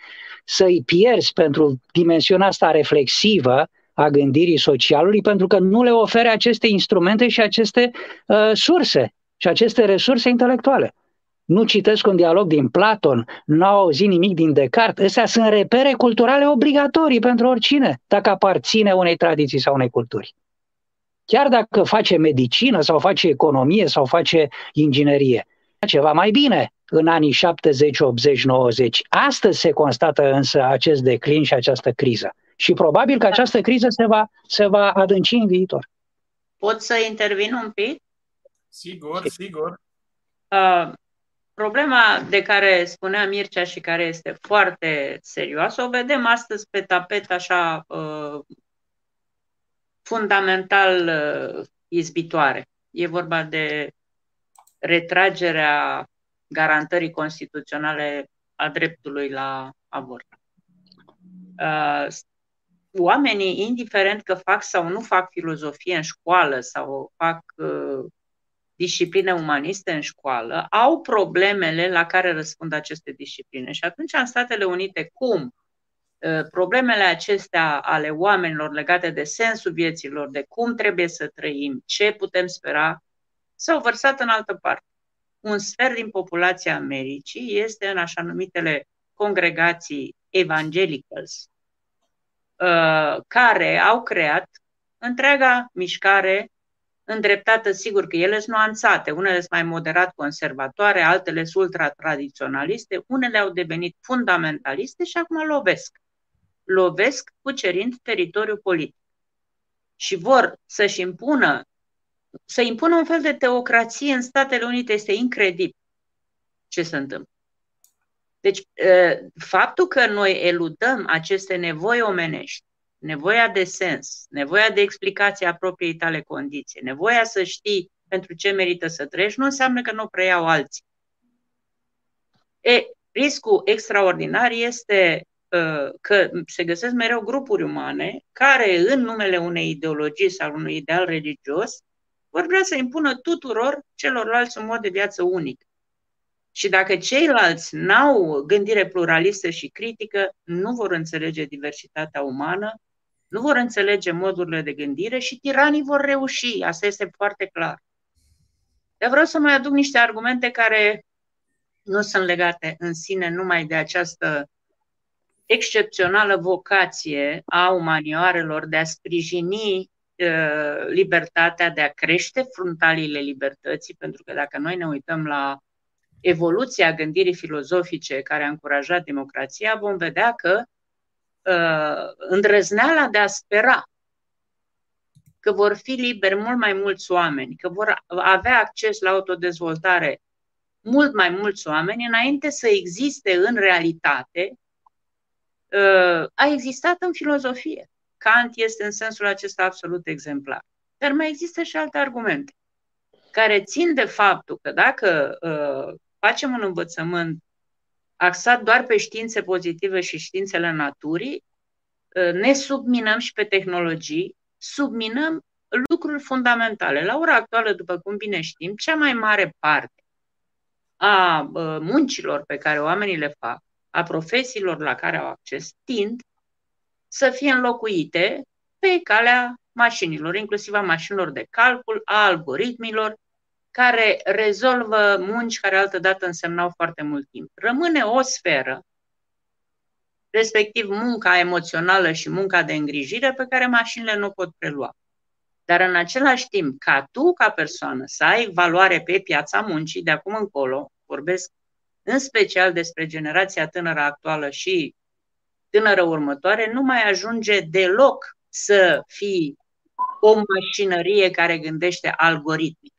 să-i pierzi pentru dimensiunea asta reflexivă a gândirii socialului, pentru că nu le ofere aceste instrumente și aceste uh, surse și aceste resurse intelectuale. Nu citesc un dialog din Platon, nu au auzit nimic din Descartes. Astea sunt repere culturale obligatorii pentru oricine, dacă aparține unei tradiții sau unei culturi. Chiar dacă face medicină sau face economie sau face inginerie. Ceva mai bine în anii 70, 80, 90. Astăzi se constată însă acest declin și această criză. Și probabil că această criză se va, se va adânci în viitor. Pot să intervin un pic? Sigur, sigur. Uh, problema de care spunea Mircea și care este foarte serioasă, o vedem astăzi pe tapet așa uh, fundamental uh, izbitoare. E vorba de retragerea garantării constituționale a dreptului la avort. Uh, oamenii, indiferent că fac sau nu fac filozofie în școală sau fac uh, discipline umaniste în școală, au problemele la care răspund aceste discipline. Și atunci, în Statele Unite, cum uh, problemele acestea ale oamenilor legate de sensul vieților, de cum trebuie să trăim, ce putem spera, s-au vărsat în altă parte un sfert din populația Americii este în așa numitele congregații evangelicals, uh, care au creat întreaga mișcare îndreptată, sigur că ele sunt nuanțate, unele sunt mai moderat conservatoare, altele sunt ultra-tradiționaliste, unele au devenit fundamentaliste și acum lovesc. Lovesc cucerind teritoriul politic. Și vor să-și impună să impună un fel de teocrație în Statele Unite este incredibil ce se întâmplă. Deci, faptul că noi eludăm aceste nevoi omenești, nevoia de sens, nevoia de explicație a propriei tale condiții, nevoia să știi pentru ce merită să trăiești, nu înseamnă că nu preiau alții. E, riscul extraordinar este că se găsesc mereu grupuri umane care, în numele unei ideologii sau unui ideal religios, vor vrea să impună tuturor celorlalți un mod de viață unic. Și dacă ceilalți n-au gândire pluralistă și critică, nu vor înțelege diversitatea umană, nu vor înțelege modurile de gândire și tiranii vor reuși. Asta este foarte clar. Dar vreau să mai aduc niște argumente care nu sunt legate în sine numai de această excepțională vocație a umanioarelor de a sprijini Uh, libertatea de a crește frontaliile libertății, pentru că dacă noi ne uităm la evoluția gândirii filozofice care a încurajat democrația, vom vedea că uh, îndrăzneala de a spera că vor fi liberi mult mai mulți oameni, că vor avea acces la autodezvoltare mult mai mulți oameni, înainte să existe în realitate, uh, a existat în filozofie. Kant este în sensul acesta absolut exemplar. Dar mai există și alte argumente care țin de faptul că dacă uh, facem un învățământ axat doar pe științe pozitive și științele naturii, uh, ne subminăm și pe tehnologii, subminăm lucruri fundamentale. La ora actuală, după cum bine știm, cea mai mare parte a uh, muncilor pe care oamenii le fac, a profesiilor la care au acces, tind să fie înlocuite pe calea mașinilor, inclusiv a mașinilor de calcul, a algoritmilor, care rezolvă munci care altădată însemnau foarte mult timp. Rămâne o sferă, respectiv munca emoțională și munca de îngrijire pe care mașinile nu pot prelua. Dar în același timp, ca tu, ca persoană, să ai valoare pe piața muncii de acum încolo, vorbesc în special despre generația tânără actuală și tânără următoare, nu mai ajunge deloc să fii o mașinărie care gândește algoritmic.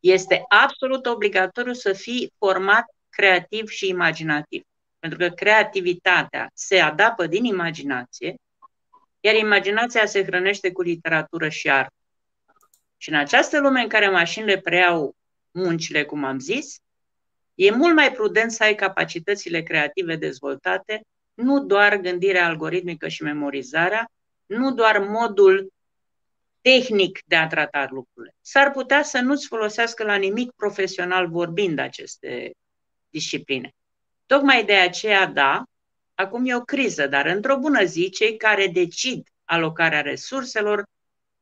Este absolut obligatoriu să fii format creativ și imaginativ. Pentru că creativitatea se adapă din imaginație, iar imaginația se hrănește cu literatură și artă. Și în această lume în care mașinile preiau muncile, cum am zis, e mult mai prudent să ai capacitățile creative dezvoltate, nu doar gândirea algoritmică și memorizarea, nu doar modul tehnic de a trata lucrurile. S-ar putea să nu-ți folosească la nimic profesional vorbind aceste discipline. Tocmai de aceea, da, acum e o criză, dar într-o bună zi, cei care decid alocarea resurselor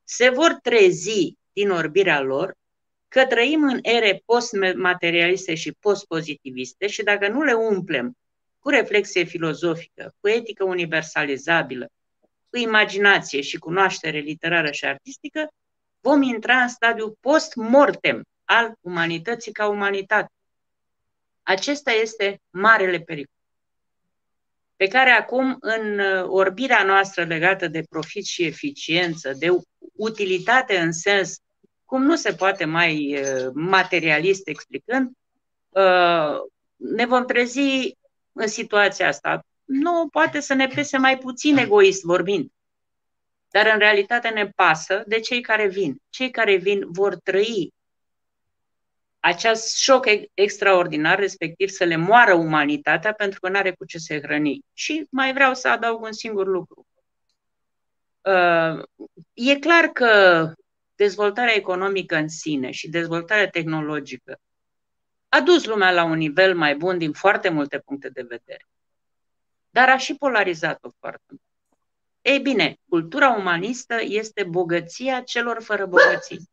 se vor trezi din orbirea lor că trăim în ere post-materialiste și post-pozitiviste și dacă nu le umplem cu reflexie filozofică, cu etică universalizabilă, cu imaginație și cunoaștere literară și artistică, vom intra în stadiul post-mortem al umanității ca umanitate. Acesta este marele pericol pe care acum în orbirea noastră legată de profit și eficiență, de utilitate în sens cum nu se poate mai uh, materialist explicând, uh, ne vom trezi în situația asta nu poate să ne pese mai puțin egoist vorbind. Dar în realitate ne pasă de cei care vin. Cei care vin vor trăi acest șoc extraordinar, respectiv să le moară umanitatea pentru că nu are cu ce se hrăni. Și mai vreau să adaug un singur lucru. Uh, e clar că dezvoltarea economică în sine și dezvoltarea tehnologică a dus lumea la un nivel mai bun din foarte multe puncte de vedere dar a și polarizat-o foarte mult. Ei bine, cultura umanistă este bogăția celor fără bogății.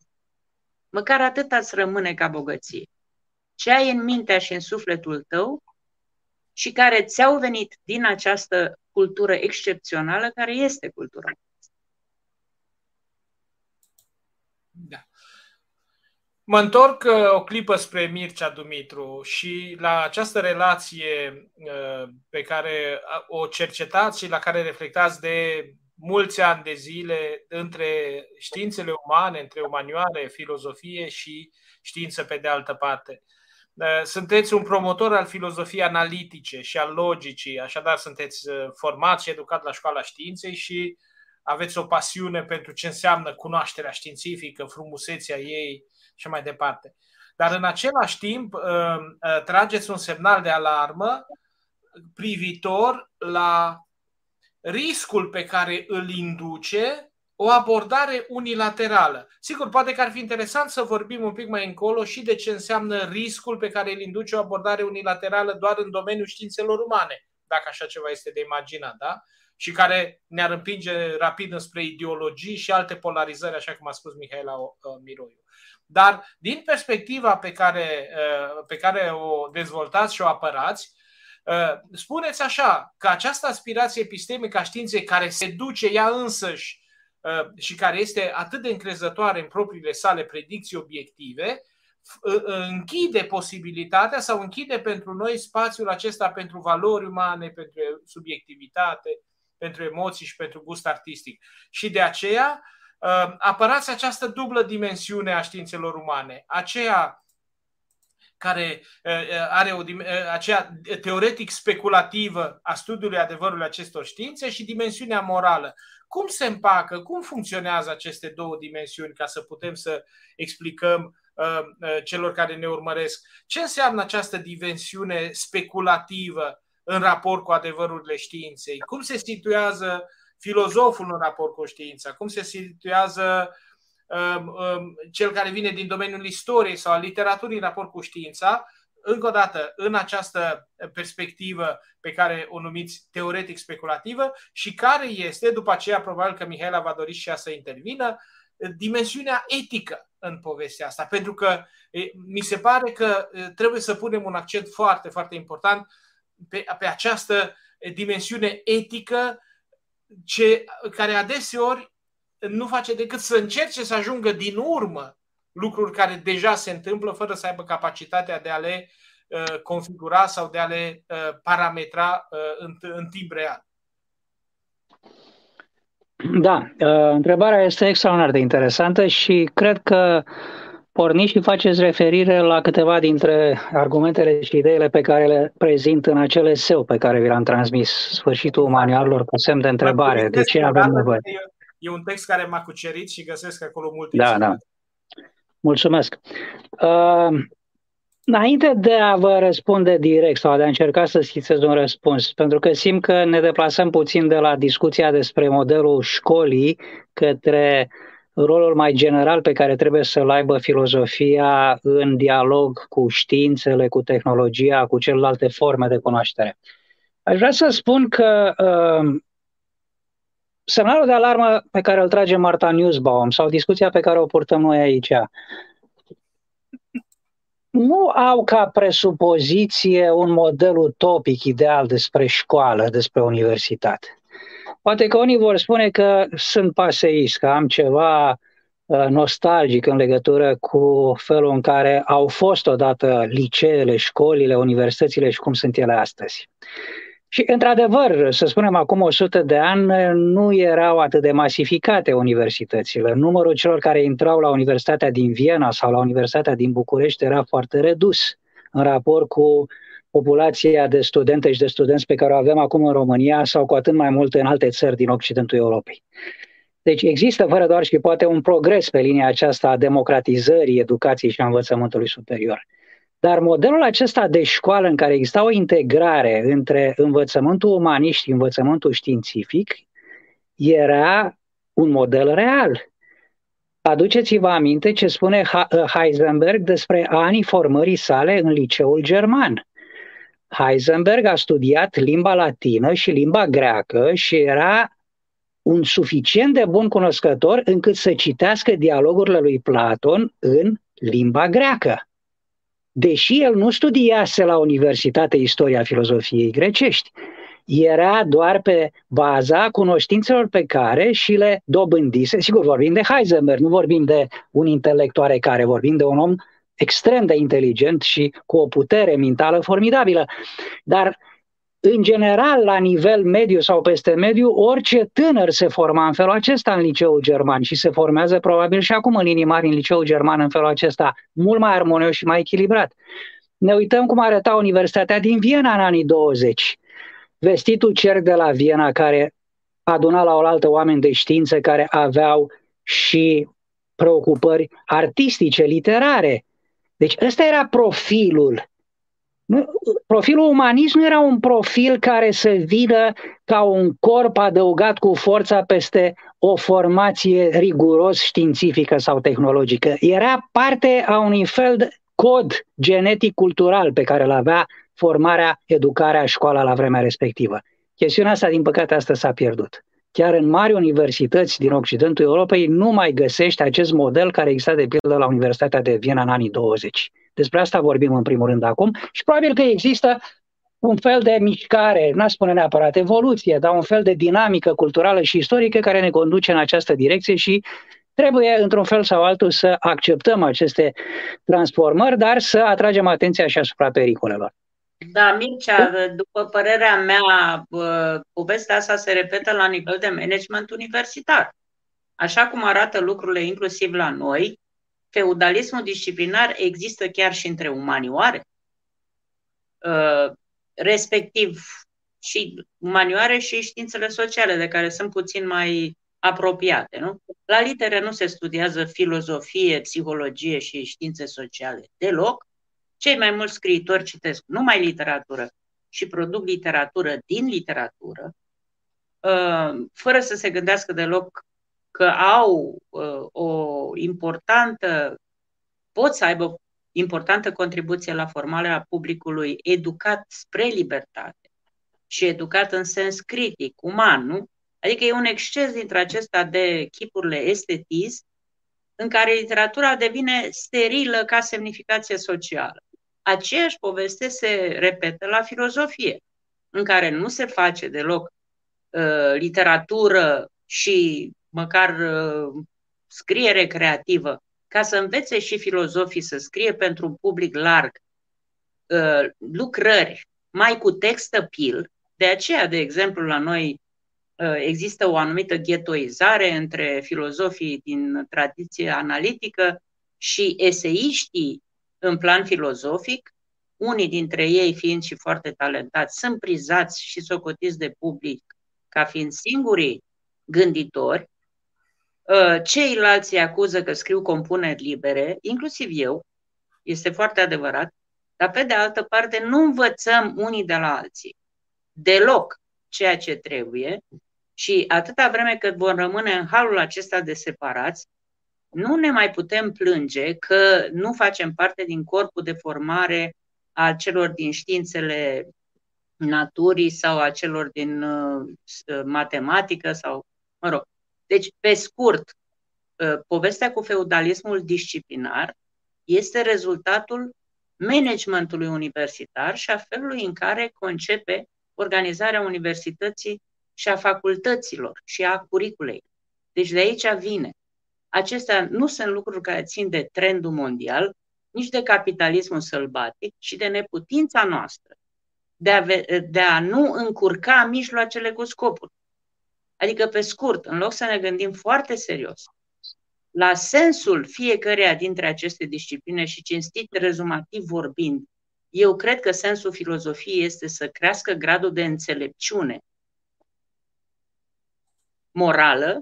Măcar atât îți rămâne ca bogăție. Ce ai în mintea și în sufletul tău și care ți-au venit din această cultură excepțională care este cultura. Da. Mă întorc uh, o clipă spre Mircea Dumitru și la această relație uh, pe care o cercetați și la care reflectați de mulți ani de zile între științele umane, între umanioare, filozofie și știință pe de altă parte. Uh, sunteți un promotor al filozofiei analitice și al logicii, așadar sunteți format și educat la școala științei și aveți o pasiune pentru ce înseamnă cunoașterea științifică, frumusețea ei, și mai departe. Dar în același timp uh, uh, trageți un semnal de alarmă privitor la riscul pe care îl induce o abordare unilaterală. Sigur, poate că ar fi interesant să vorbim un pic mai încolo și de ce înseamnă riscul pe care îl induce o abordare unilaterală doar în domeniul științelor umane, dacă așa ceva este de imaginat, da? Și care ne-ar împinge rapid înspre ideologii și alte polarizări, așa cum a spus Mihaela uh, Miroiu. Dar din perspectiva pe care, uh, pe care o dezvoltați și o apărați, uh, spuneți așa, că această aspirație epistemică a științei care se duce ea însăși uh, și care este atât de încrezătoare în propriile sale predicții obiective, închide posibilitatea sau închide pentru noi spațiul acesta pentru valori umane, pentru subiectivitate, pentru emoții și pentru gust artistic. Și de aceea apărați această dublă dimensiune a științelor umane, aceea care are o, aceea teoretic speculativă a studiului adevărului acestor științe și dimensiunea morală. Cum se împacă, cum funcționează aceste două dimensiuni ca să putem să explicăm celor care ne urmăresc ce înseamnă această dimensiune speculativă în raport cu adevărurile științei? Cum se situează filozoful în raport cu știința? Cum se situează uh, Um, um, cel care vine din domeniul istoriei sau al literaturii în raport cu știința, încă o dată, în această perspectivă pe care o numiți teoretic speculativă și care este, după aceea, probabil că Mihaela va dori și ea să intervină, dimensiunea etică în povestea asta. Pentru că mi se pare că trebuie să punem un accent foarte, foarte important pe, pe această dimensiune etică ce, care adeseori nu face decât să încerce să ajungă din urmă lucruri care deja se întâmplă fără să aibă capacitatea de a le uh, configura sau de a le uh, parametra uh, în, în timp real. Da, întrebarea este extraordinar de interesantă și cred că porniți și faceți referire la câteva dintre argumentele și ideile pe care le prezint în acele seu pe care vi l-am transmis, sfârșitul manualelor cu semn de întrebare. De ce avem nevoie? e un text care m-a cucerit și găsesc acolo multe Da, da. Mulțumesc. Uh, înainte de a vă răspunde direct sau de a încerca să schițez un răspuns, pentru că simt că ne deplasăm puțin de la discuția despre modelul școlii către rolul mai general pe care trebuie să-l aibă filozofia în dialog cu științele, cu tehnologia, cu celelalte forme de cunoaștere. Aș vrea să spun că uh, semnalul de alarmă pe care îl trage Marta Newsbaum sau discuția pe care o purtăm noi aici nu au ca presupoziție un model utopic ideal despre școală, despre universitate. Poate că unii vor spune că sunt paseist, că am ceva uh, nostalgic în legătură cu felul în care au fost odată liceele, școlile, universitățile și cum sunt ele astăzi. Și, într-adevăr, să spunem, acum 100 de ani nu erau atât de masificate universitățile. Numărul celor care intrau la Universitatea din Viena sau la Universitatea din București era foarte redus în raport cu populația de studente și de studenți pe care o avem acum în România sau cu atât mai multe în alte țări din Occidentul Europei. Deci există, fără doar și poate, un progres pe linia aceasta a democratizării educației și a învățământului superior. Dar modelul acesta de școală în care exista o integrare între învățământul umanist și învățământul științific era un model real. Aduceți-vă aminte ce spune Heisenberg despre anii formării sale în liceul german. Heisenberg a studiat limba latină și limba greacă și era un suficient de bun cunoscător încât să citească dialogurile lui Platon în limba greacă deși el nu studiase la Universitate Istoria Filozofiei Grecești, era doar pe baza cunoștințelor pe care și le dobândise. Sigur, vorbim de Heisenberg, nu vorbim de un intelectuare care, vorbim de un om extrem de inteligent și cu o putere mentală formidabilă. Dar în general, la nivel mediu sau peste mediu, orice tânăr se forma în felul acesta în liceul german și se formează probabil și acum în linii mari în liceul german în felul acesta, mult mai armonios și mai echilibrat. Ne uităm cum arăta Universitatea din Viena în anii 20. Vestitul cerc de la Viena care aduna la oaltă oameni de știință care aveau și preocupări artistice, literare. Deci ăsta era profilul Profilul umanist nu era un profil care să vină ca un corp adăugat cu forța peste o formație riguros științifică sau tehnologică. Era parte a unui fel de cod genetic-cultural pe care îl avea formarea, educarea, școala la vremea respectivă. Chestiunea asta, din păcate, asta s-a pierdut. Chiar în mari universități din Occidentul Europei nu mai găsești acest model care exista de pildă la Universitatea de Viena în anii 20. Despre asta vorbim în primul rând acum și probabil că există un fel de mișcare, n-aș spune neapărat evoluție, dar un fel de dinamică culturală și istorică care ne conduce în această direcție și Trebuie, într-un fel sau altul, să acceptăm aceste transformări, dar să atragem atenția și asupra pericolelor. Da, Mircea, după părerea mea, povestea asta se repetă la nivel de management universitar. Așa cum arată lucrurile inclusiv la noi, feudalismul disciplinar există chiar și între umanioare, uh, respectiv și umanioare și științele sociale, de care sunt puțin mai apropiate. Nu? La litere nu se studiază filozofie, psihologie și științe sociale deloc. Cei mai mulți scriitori citesc numai literatură și produc literatură din literatură, uh, fără să se gândească deloc că au uh, o importantă, pot să aibă importantă contribuție la formarea publicului educat spre libertate și educat în sens critic, uman, nu? Adică e un exces dintre acesta de chipurile estetism în care literatura devine sterilă ca semnificație socială. Aceeași poveste se repetă la filozofie, în care nu se face deloc uh, literatură și măcar uh, scriere creativă, ca să învețe și filozofii să scrie pentru un public larg uh, lucrări mai cu text appeal. De aceea, de exemplu, la noi uh, există o anumită ghetoizare între filozofii din tradiție analitică și eseiștii în plan filozofic, unii dintre ei fiind și foarte talentați, sunt prizați și socotiți de public ca fiind singurii gânditori, Uh, ceilalți îi acuză că scriu compuneri libere, inclusiv eu, este foarte adevărat, dar pe de altă parte nu învățăm unii de la alții deloc ceea ce trebuie și atâta vreme cât vom rămâne în halul acesta de separați, nu ne mai putem plânge că nu facem parte din corpul de formare a celor din științele naturii sau a celor din uh, matematică sau, mă rog, deci, pe scurt, ă, povestea cu feudalismul disciplinar este rezultatul managementului universitar și a felului în care concepe organizarea universității și a facultăților și a curiculei. Deci de aici vine. Acestea nu sunt lucruri care țin de trendul mondial, nici de capitalismul sălbatic, ci de neputința noastră de a, de a nu încurca mijloacele cu scopul. Adică, pe scurt, în loc să ne gândim foarte serios la sensul fiecăreia dintre aceste discipline și cinstit rezumativ vorbind, eu cred că sensul filozofiei este să crească gradul de înțelepciune morală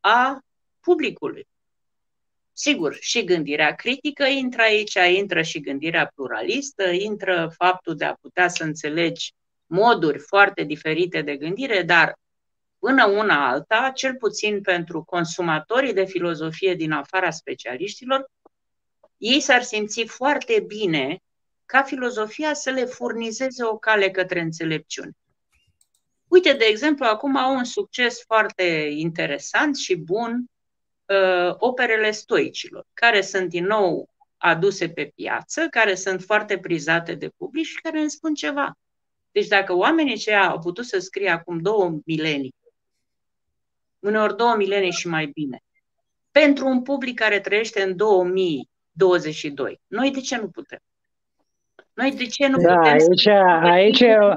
a publicului. Sigur, și gândirea critică intră aici, intră și gândirea pluralistă, intră faptul de a putea să înțelegi moduri foarte diferite de gândire, dar până una alta, cel puțin pentru consumatorii de filozofie din afara specialiștilor, ei s-ar simți foarte bine ca filozofia să le furnizeze o cale către înțelepciune. Uite, de exemplu, acum au un succes foarte interesant și bun uh, operele stoicilor, care sunt din nou aduse pe piață, care sunt foarte prizate de public și care îmi spun ceva. Deci dacă oamenii aceia au putut să scrie acum două milenii uneori două milenii și mai bine, pentru un public care trăiește în 2022. Noi de ce nu putem? Noi de ce nu da, putem aici, să... aici e, o,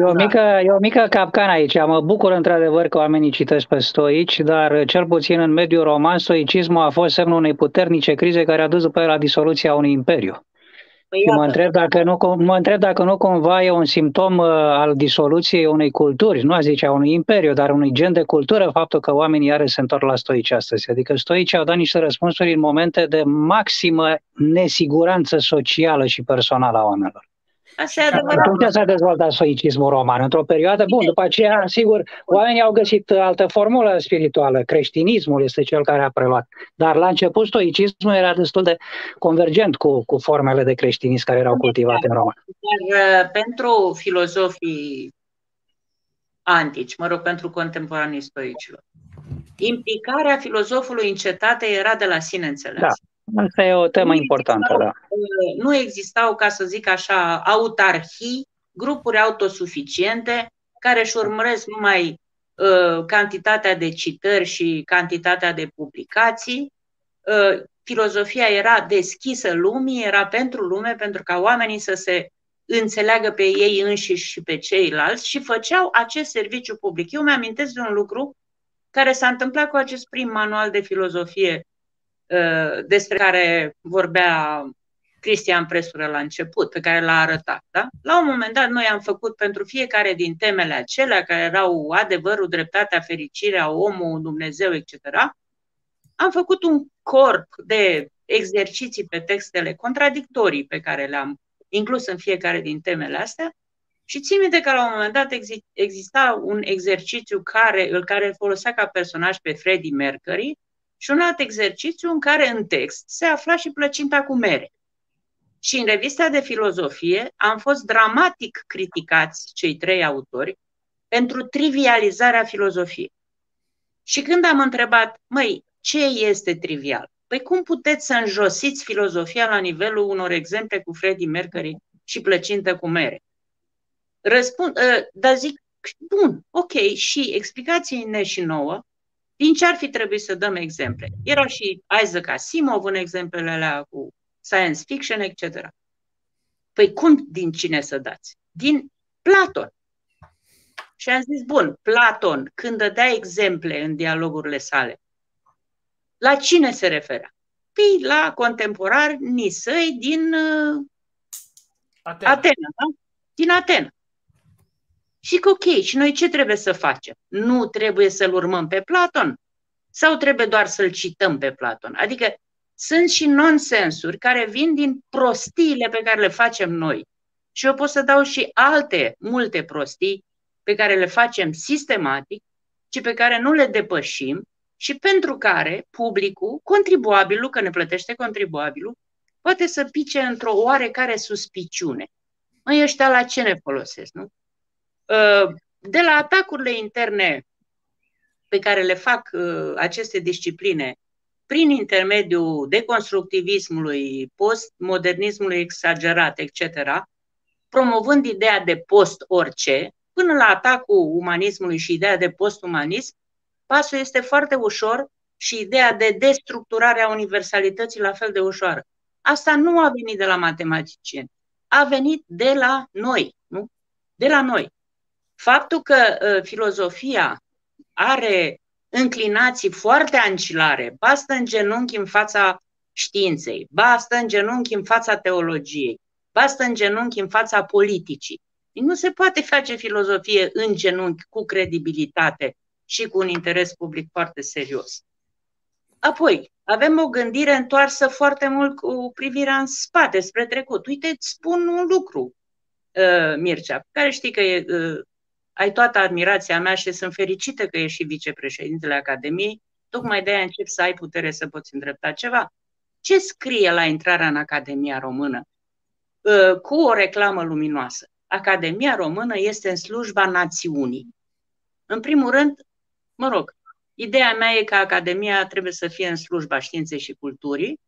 e, o mică, e o mică capcană aici. Mă bucur într-adevăr că oamenii citesc pe stoici, dar cel puțin în mediul roman, stoicismul a fost semnul unei puternice crize care a dus după el la disoluția unui imperiu. Păi mă întreb, dacă nu, mă întreb dacă nu cumva e un simptom uh, al disoluției unei culturi, nu a zice a unui imperiu, dar unui gen de cultură, faptul că oamenii iară se întorc la stoici astăzi. Adică stoicii au dat niște răspunsuri în momente de maximă nesiguranță socială și personală a oamenilor. Asta e adevărat. Atunci s-a dezvoltat stoicismul roman, într-o perioadă, bun, după aceea, sigur, oamenii au găsit altă formulă spirituală, creștinismul este cel care a preluat. Dar la început stoicismul era destul de convergent cu, cu formele de creștinism care erau cultivate în Roma. Dar uh, pentru filozofii antici, mă rog, pentru contemporanii stoicilor, implicarea filozofului în cetate era de la sine înțeles. Da. Asta e o temă nu importantă, da. Nu existau, ca să zic așa, autarhii, grupuri autosuficiente care își urmăresc numai uh, cantitatea de citări și cantitatea de publicații. Uh, filozofia era deschisă lumii, era pentru lume, pentru ca oamenii să se înțeleagă pe ei înșiși și pe ceilalți și făceau acest serviciu public. Eu mi-amintesc de un lucru care s-a întâmplat cu acest prim manual de filozofie uh, despre care vorbea Cristian Presură la început, pe care l-a arătat. Da? La un moment dat, noi am făcut pentru fiecare din temele acelea, care erau adevărul, dreptatea, fericirea, omul, Dumnezeu, etc., am făcut un corp de exerciții pe textele contradictorii pe care le-am inclus în fiecare din temele astea și țin minte că la un moment dat exista un exercițiu care, îl care folosea ca personaj pe Freddie Mercury și un alt exercițiu în care în text se afla și plăcinta cu mere. Și în revista de filozofie am fost dramatic criticați cei trei autori pentru trivializarea filozofiei. Și când am întrebat, măi, ce este trivial? Păi cum puteți să înjosiți filozofia la nivelul unor exemple cu Freddie Mercury și plăcintă cu mere? Răspund, uh, dar zic, bun, ok, și explicații-ne și nouă, din ce ar fi trebuit să dăm exemple? Era și Isaac Asimov în exemplele alea cu science fiction, etc. Păi cum din cine să dați? Din Platon. Și am zis, bun, Platon, când dădea exemple în dialogurile sale, la cine se referea? Păi la contemporani săi din uh, Atena. Atena, da? Din Atena. Și că ok, și noi ce trebuie să facem? Nu trebuie să-l urmăm pe Platon? Sau trebuie doar să-l cităm pe Platon? Adică sunt și nonsensuri care vin din prostiile pe care le facem noi. Și eu pot să dau și alte multe prostii pe care le facem sistematic, ci pe care nu le depășim și pentru care publicul, contribuabilul, că ne plătește contribuabilul, poate să pice într-o oarecare suspiciune. Măi, ăștia la ce ne folosesc, nu? Uh, de la atacurile interne pe care le fac uh, aceste discipline prin intermediul deconstructivismului, postmodernismului exagerat, etc., promovând ideea de post-orice, până la atacul umanismului și ideea de post-umanism, pasul este foarte ușor și ideea de destructurare a universalității la fel de ușoară. Asta nu a venit de la matematicieni, a venit de la noi, nu? De la noi. Faptul că uh, filozofia are înclinații foarte ancilare, bastă în genunchi în fața științei, bastă în genunchi în fața teologiei, bastă în genunchi în fața politicii. Nu se poate face filozofie în genunchi cu credibilitate și cu un interes public foarte serios. Apoi, avem o gândire întoarsă foarte mult cu privirea în spate, spre trecut. Uite, îți spun un lucru, uh, Mircea, care știi că e uh, ai toată admirația mea și sunt fericită că ești și vicepreședintele Academiei, tocmai de aia încep să ai putere să poți îndrepta ceva. Ce scrie la intrarea în Academia Română? Ă, cu o reclamă luminoasă. Academia Română este în slujba națiunii. În primul rând, mă rog, ideea mea e că Academia trebuie să fie în slujba științei și culturii,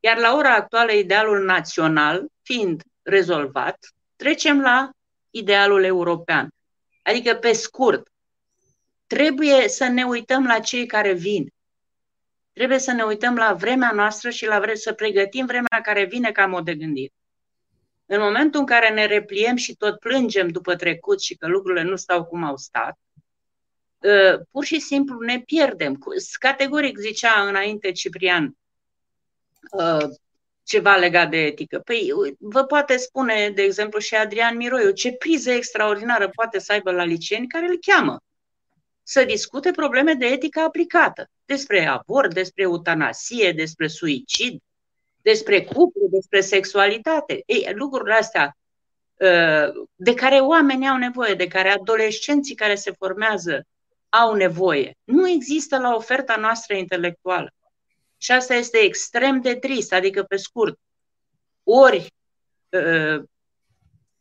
iar la ora actuală idealul național fiind rezolvat, trecem la idealul european. Adică, pe scurt, trebuie să ne uităm la cei care vin. Trebuie să ne uităm la vremea noastră și la vre- să pregătim vremea care vine ca mod de gândire. În momentul în care ne repliem și tot plângem după trecut și că lucrurile nu stau cum au stat, ă, pur și simplu ne pierdem. Categoric zicea înainte Ciprian, ă, ceva legat de etică. Păi vă poate spune, de exemplu, și Adrian Miroiu, ce priză extraordinară poate să aibă la liceeni care îl cheamă să discute probleme de etică aplicată, despre avort, despre eutanasie, despre suicid, despre cuplu, despre sexualitate. Ei, lucrurile astea ă, de care oamenii au nevoie, de care adolescenții care se formează au nevoie, nu există la oferta noastră intelectuală. Și asta este extrem de trist, adică pe scurt. Ori uh,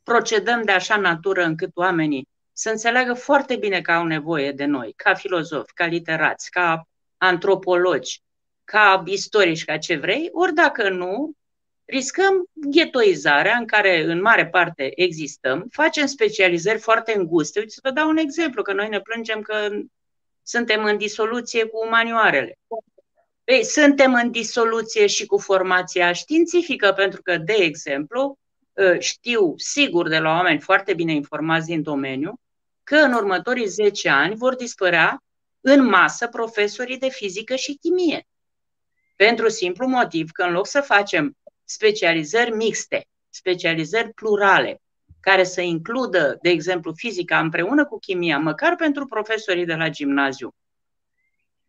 procedăm de așa natură încât oamenii să înțeleagă foarte bine că au nevoie de noi, ca filozofi, ca literați, ca antropologi, ca istorici, ca ce vrei, ori dacă nu, riscăm ghetoizarea în care în mare parte existăm, facem specializări foarte înguste. Uite, să vă dau un exemplu, că noi ne plângem că suntem în disoluție cu manioarele. Ei, suntem în disoluție și cu formația științifică, pentru că, de exemplu, ă, știu sigur de la oameni foarte bine informați din domeniu că în următorii 10 ani vor dispărea în masă profesorii de fizică și chimie. Pentru simplu motiv că în loc să facem specializări mixte, specializări plurale, care să includă, de exemplu, fizica împreună cu chimia, măcar pentru profesorii de la gimnaziu,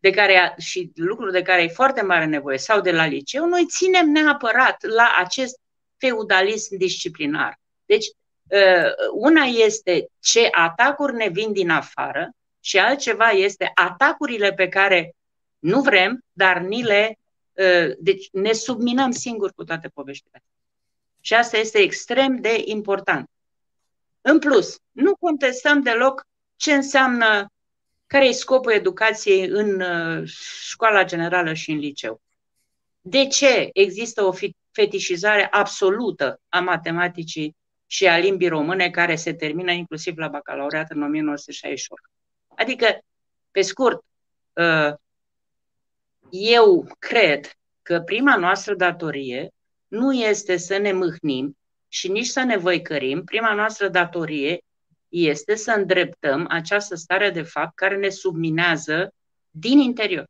de care, și lucruri de care e foarte mare nevoie, sau de la liceu, noi ținem neapărat la acest feudalism disciplinar. Deci, ă, una este ce atacuri ne vin din afară și altceva este atacurile pe care nu vrem, dar ni le. Ă, deci ne subminăm singuri cu toate poveștile. Și asta este extrem de important. În plus, nu contestăm deloc ce înseamnă, care e scopul educației în ă, școala generală și în liceu. De ce există o fetișizare absolută a matematicii și a limbii române care se termină inclusiv la bacalaureat în 1968? Adică, pe scurt, ă, eu cred că prima noastră datorie nu este să ne mâhnim și nici să ne văicărim. Prima noastră datorie este să îndreptăm această stare de fapt care ne subminează din interior.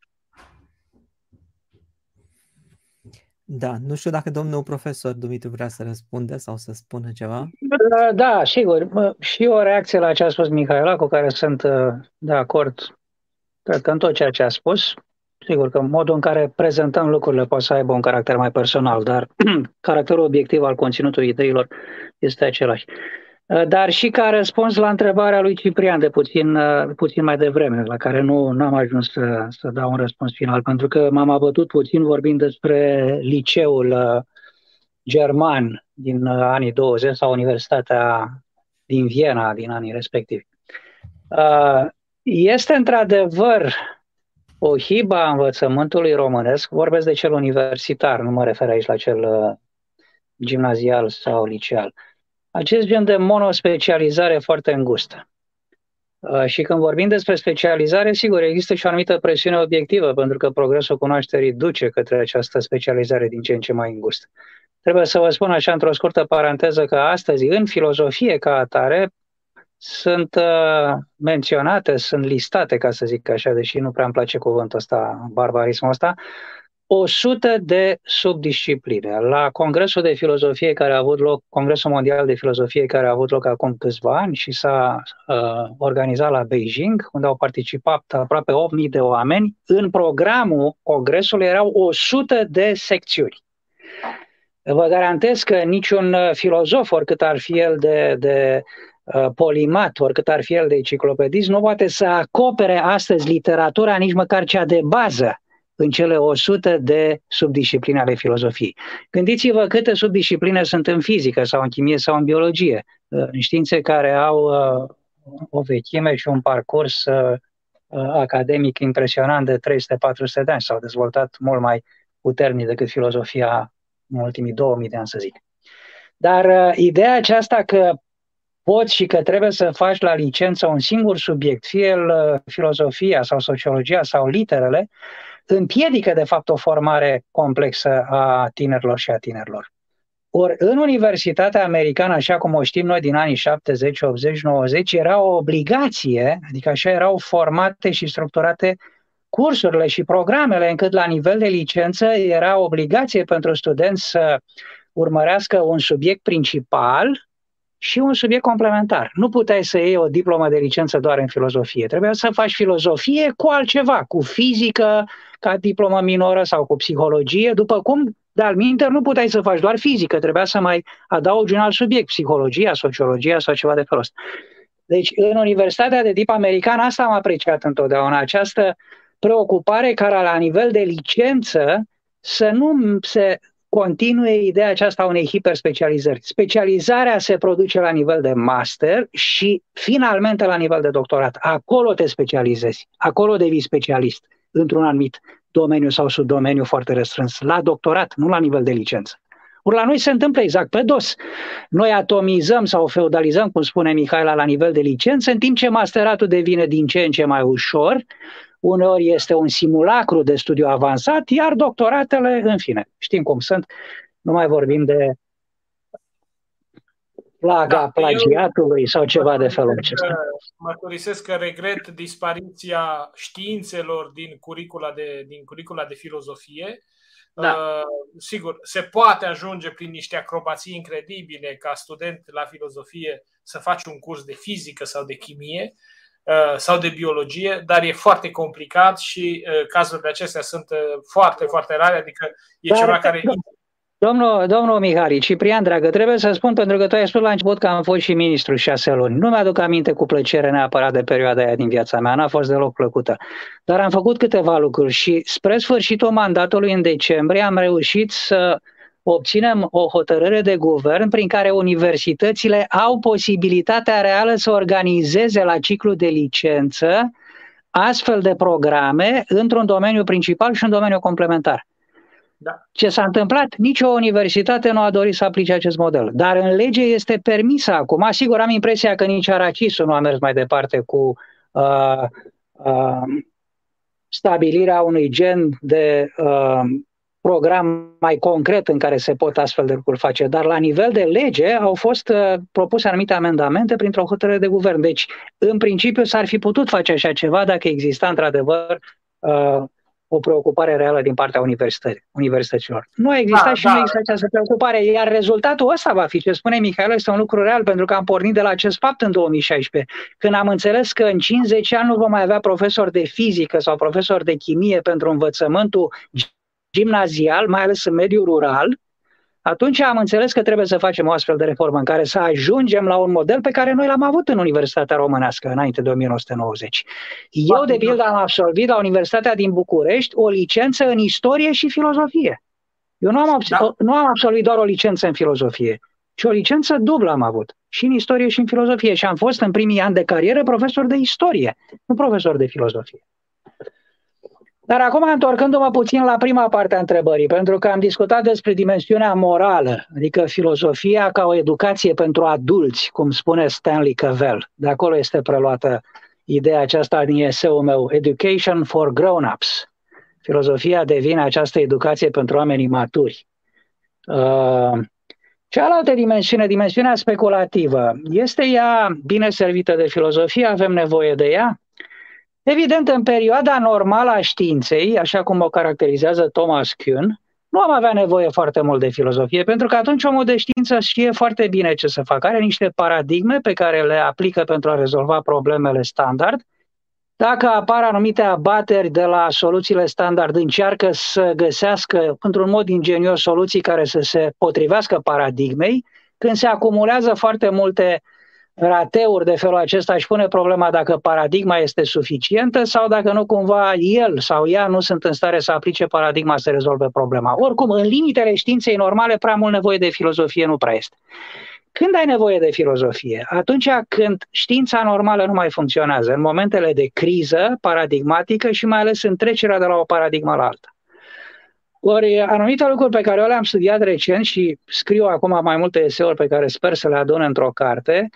Da, nu știu dacă domnul profesor Dumitru vrea să răspunde sau să spună ceva. Da, da sigur. Și o reacție la ce a spus Mihaela, cu care sunt uh, de acord, cred că în tot ceea ce a spus. Sigur că modul în care prezentăm lucrurile poate să aibă un caracter mai personal, dar caracterul obiectiv al conținutului ideilor este același. Uh, dar și ca răspuns la întrebarea lui Ciprian de puțin, uh, puțin mai devreme, la care nu am ajuns să, să dau un răspuns final, pentru că m-am abătut puțin vorbind despre liceul uh, german din anii 20 sau Universitatea din Viena din anii respectivi. Este într-adevăr o hibă a învățământului românesc, vorbesc de cel universitar, nu mă refer aici la cel gimnazial sau liceal acest gen de monospecializare foarte îngustă. Uh, și când vorbim despre specializare, sigur, există și o anumită presiune obiectivă, pentru că progresul cunoașterii duce către această specializare din ce în ce mai îngustă. Trebuie să vă spun așa într-o scurtă paranteză că astăzi, în filozofie ca atare, sunt uh, menționate, sunt listate, ca să zic așa, deși nu prea îmi place cuvântul ăsta, barbarismul ăsta, 100 de subdiscipline. La Congresul de Filozofie care a avut loc, Congresul Mondial de Filozofie care a avut loc acum câțiva ani și s-a uh, organizat la Beijing, unde au participat aproape 8.000 de oameni, în programul Congresului erau 100 de secțiuni. Vă garantez că niciun filozof, oricât ar fi el de, de uh, polimat, oricât ar fi el de enciclopedist, nu poate să acopere astăzi literatura nici măcar cea de bază în cele 100 de subdiscipline ale filozofiei. Gândiți-vă câte subdiscipline sunt în fizică sau în chimie sau în biologie, uh, în științe care au uh, o vechime și un parcurs uh, academic impresionant de 300-400 de ani. S-au dezvoltat mult mai puternic decât filozofia în ultimii 2000 de ani, să zic. Dar ideea aceasta că poți și că trebuie să faci la licență un singur subiect, fie el filozofia sau sociologia sau literele, împiedică, de fapt, o formare complexă a tinerilor și a tinerilor. Ori în Universitatea Americană, așa cum o știm noi din anii 70, 80, 90, era o obligație, adică așa erau formate și structurate cursurile și programele, încât la nivel de licență era obligație pentru studenți să urmărească un subiect principal și un subiect complementar. Nu puteai să iei o diplomă de licență doar în filozofie. Trebuia să faci filozofie cu altceva, cu fizică, ca diplomă minoră sau cu psihologie, după cum, de-al minter, nu puteai să faci doar fizică, trebuia să mai adaugi un alt subiect, psihologia, sociologia sau ceva de felul ăsta. Deci, în Universitatea de tip american, asta am apreciat întotdeauna, această preocupare care la nivel de licență să nu se continue ideea aceasta a unei hiperspecializări. Specializarea se produce la nivel de master și finalmente la nivel de doctorat. Acolo te specializezi, acolo devii specialist într-un anumit domeniu sau subdomeniu foarte restrâns, la doctorat, nu la nivel de licență. Ori la noi se întâmplă exact pe dos. Noi atomizăm sau feudalizăm, cum spune Mihaela, la nivel de licență, în timp ce masteratul devine din ce în ce mai ușor, uneori este un simulacru de studiu avansat, iar doctoratele, în fine, știm cum sunt, nu mai vorbim de plaga da, plagiatului sau ceva de felul acesta. Mărturisesc că regret dispariția științelor din curicula de, din curicula de filozofie. Da. Uh, sigur, se poate ajunge prin niște acrobații incredibile ca student la filozofie să faci un curs de fizică sau de chimie uh, sau de biologie, dar e foarte complicat și uh, cazurile acestea sunt uh, foarte, foarte rare, adică e dar, ceva care... Da Domnul, domnul Mihari, Ciprian, dragă, trebuie să spun, pentru că tu ai spus la început că am fost și ministru șase luni. Nu mi-aduc aminte cu plăcere neapărat de perioada aia din viața mea, n-a fost deloc plăcută. Dar am făcut câteva lucruri și spre sfârșitul mandatului în decembrie am reușit să obținem o hotărâre de guvern prin care universitățile au posibilitatea reală să organizeze la ciclu de licență astfel de programe într-un domeniu principal și un domeniu complementar. Da. Ce s-a întâmplat? Nici o universitate nu a dorit să aplice acest model. Dar în lege este permisă acum. Sigur, am impresia că nici Aracisul nu a mers mai departe cu uh, uh, stabilirea unui gen de uh, program mai concret în care se pot astfel de lucruri face. Dar la nivel de lege au fost uh, propuse anumite amendamente printr-o hotărâre de guvern. Deci, în principiu, s-ar fi putut face așa ceva dacă exista într-adevăr uh, o preocupare reală din partea universităților. Nu a existat da, și da. nu există această preocupare, iar rezultatul ăsta va fi, ce spune Mihail, este un lucru real, pentru că am pornit de la acest fapt în 2016, când am înțeles că în 50 ani nu vom mai avea profesori de fizică sau profesori de chimie pentru învățământul gimnazial, mai ales în mediul rural, atunci am înțeles că trebuie să facem o astfel de reformă în care să ajungem la un model pe care noi l-am avut în Universitatea Românească înainte de 1990. Eu, de pildă, am absolvit la Universitatea din București o licență în istorie și filozofie. Eu nu am, da. nu am absolvit doar o licență în filozofie, ci o licență dublă am avut, și în istorie și în filozofie. Și am fost în primii ani de carieră profesor de istorie, nu profesor de filozofie. Dar acum, întorcându-mă puțin la prima parte a întrebării, pentru că am discutat despre dimensiunea morală, adică filozofia ca o educație pentru adulți, cum spune Stanley Cavell. De acolo este preluată ideea aceasta din eseul meu, Education for Grown-ups. Filozofia devine această educație pentru oamenii maturi. Uh, cealaltă dimensiune, dimensiunea speculativă, este ea bine servită de filozofie? Avem nevoie de ea? Evident, în perioada normală a științei, așa cum o caracterizează Thomas Kuhn, nu am avea nevoie foarte mult de filozofie, pentru că atunci omul de știință știe foarte bine ce să facă. Are niște paradigme pe care le aplică pentru a rezolva problemele standard. Dacă apar anumite abateri de la soluțiile standard, încearcă să găsească într-un mod ingenios soluții care să se potrivească paradigmei. Când se acumulează foarte multe rateuri de felul acesta își pune problema dacă paradigma este suficientă sau dacă nu cumva el sau ea nu sunt în stare să aplice paradigma să rezolve problema. Oricum, în limitele științei normale, prea mult nevoie de filozofie nu prea este. Când ai nevoie de filozofie? Atunci când știința normală nu mai funcționează, în momentele de criză paradigmatică și mai ales în trecerea de la o paradigmă la alta. Ori anumite lucruri pe care eu le-am studiat recent și scriu acum mai multe eseuri pe care sper să le adun într-o carte,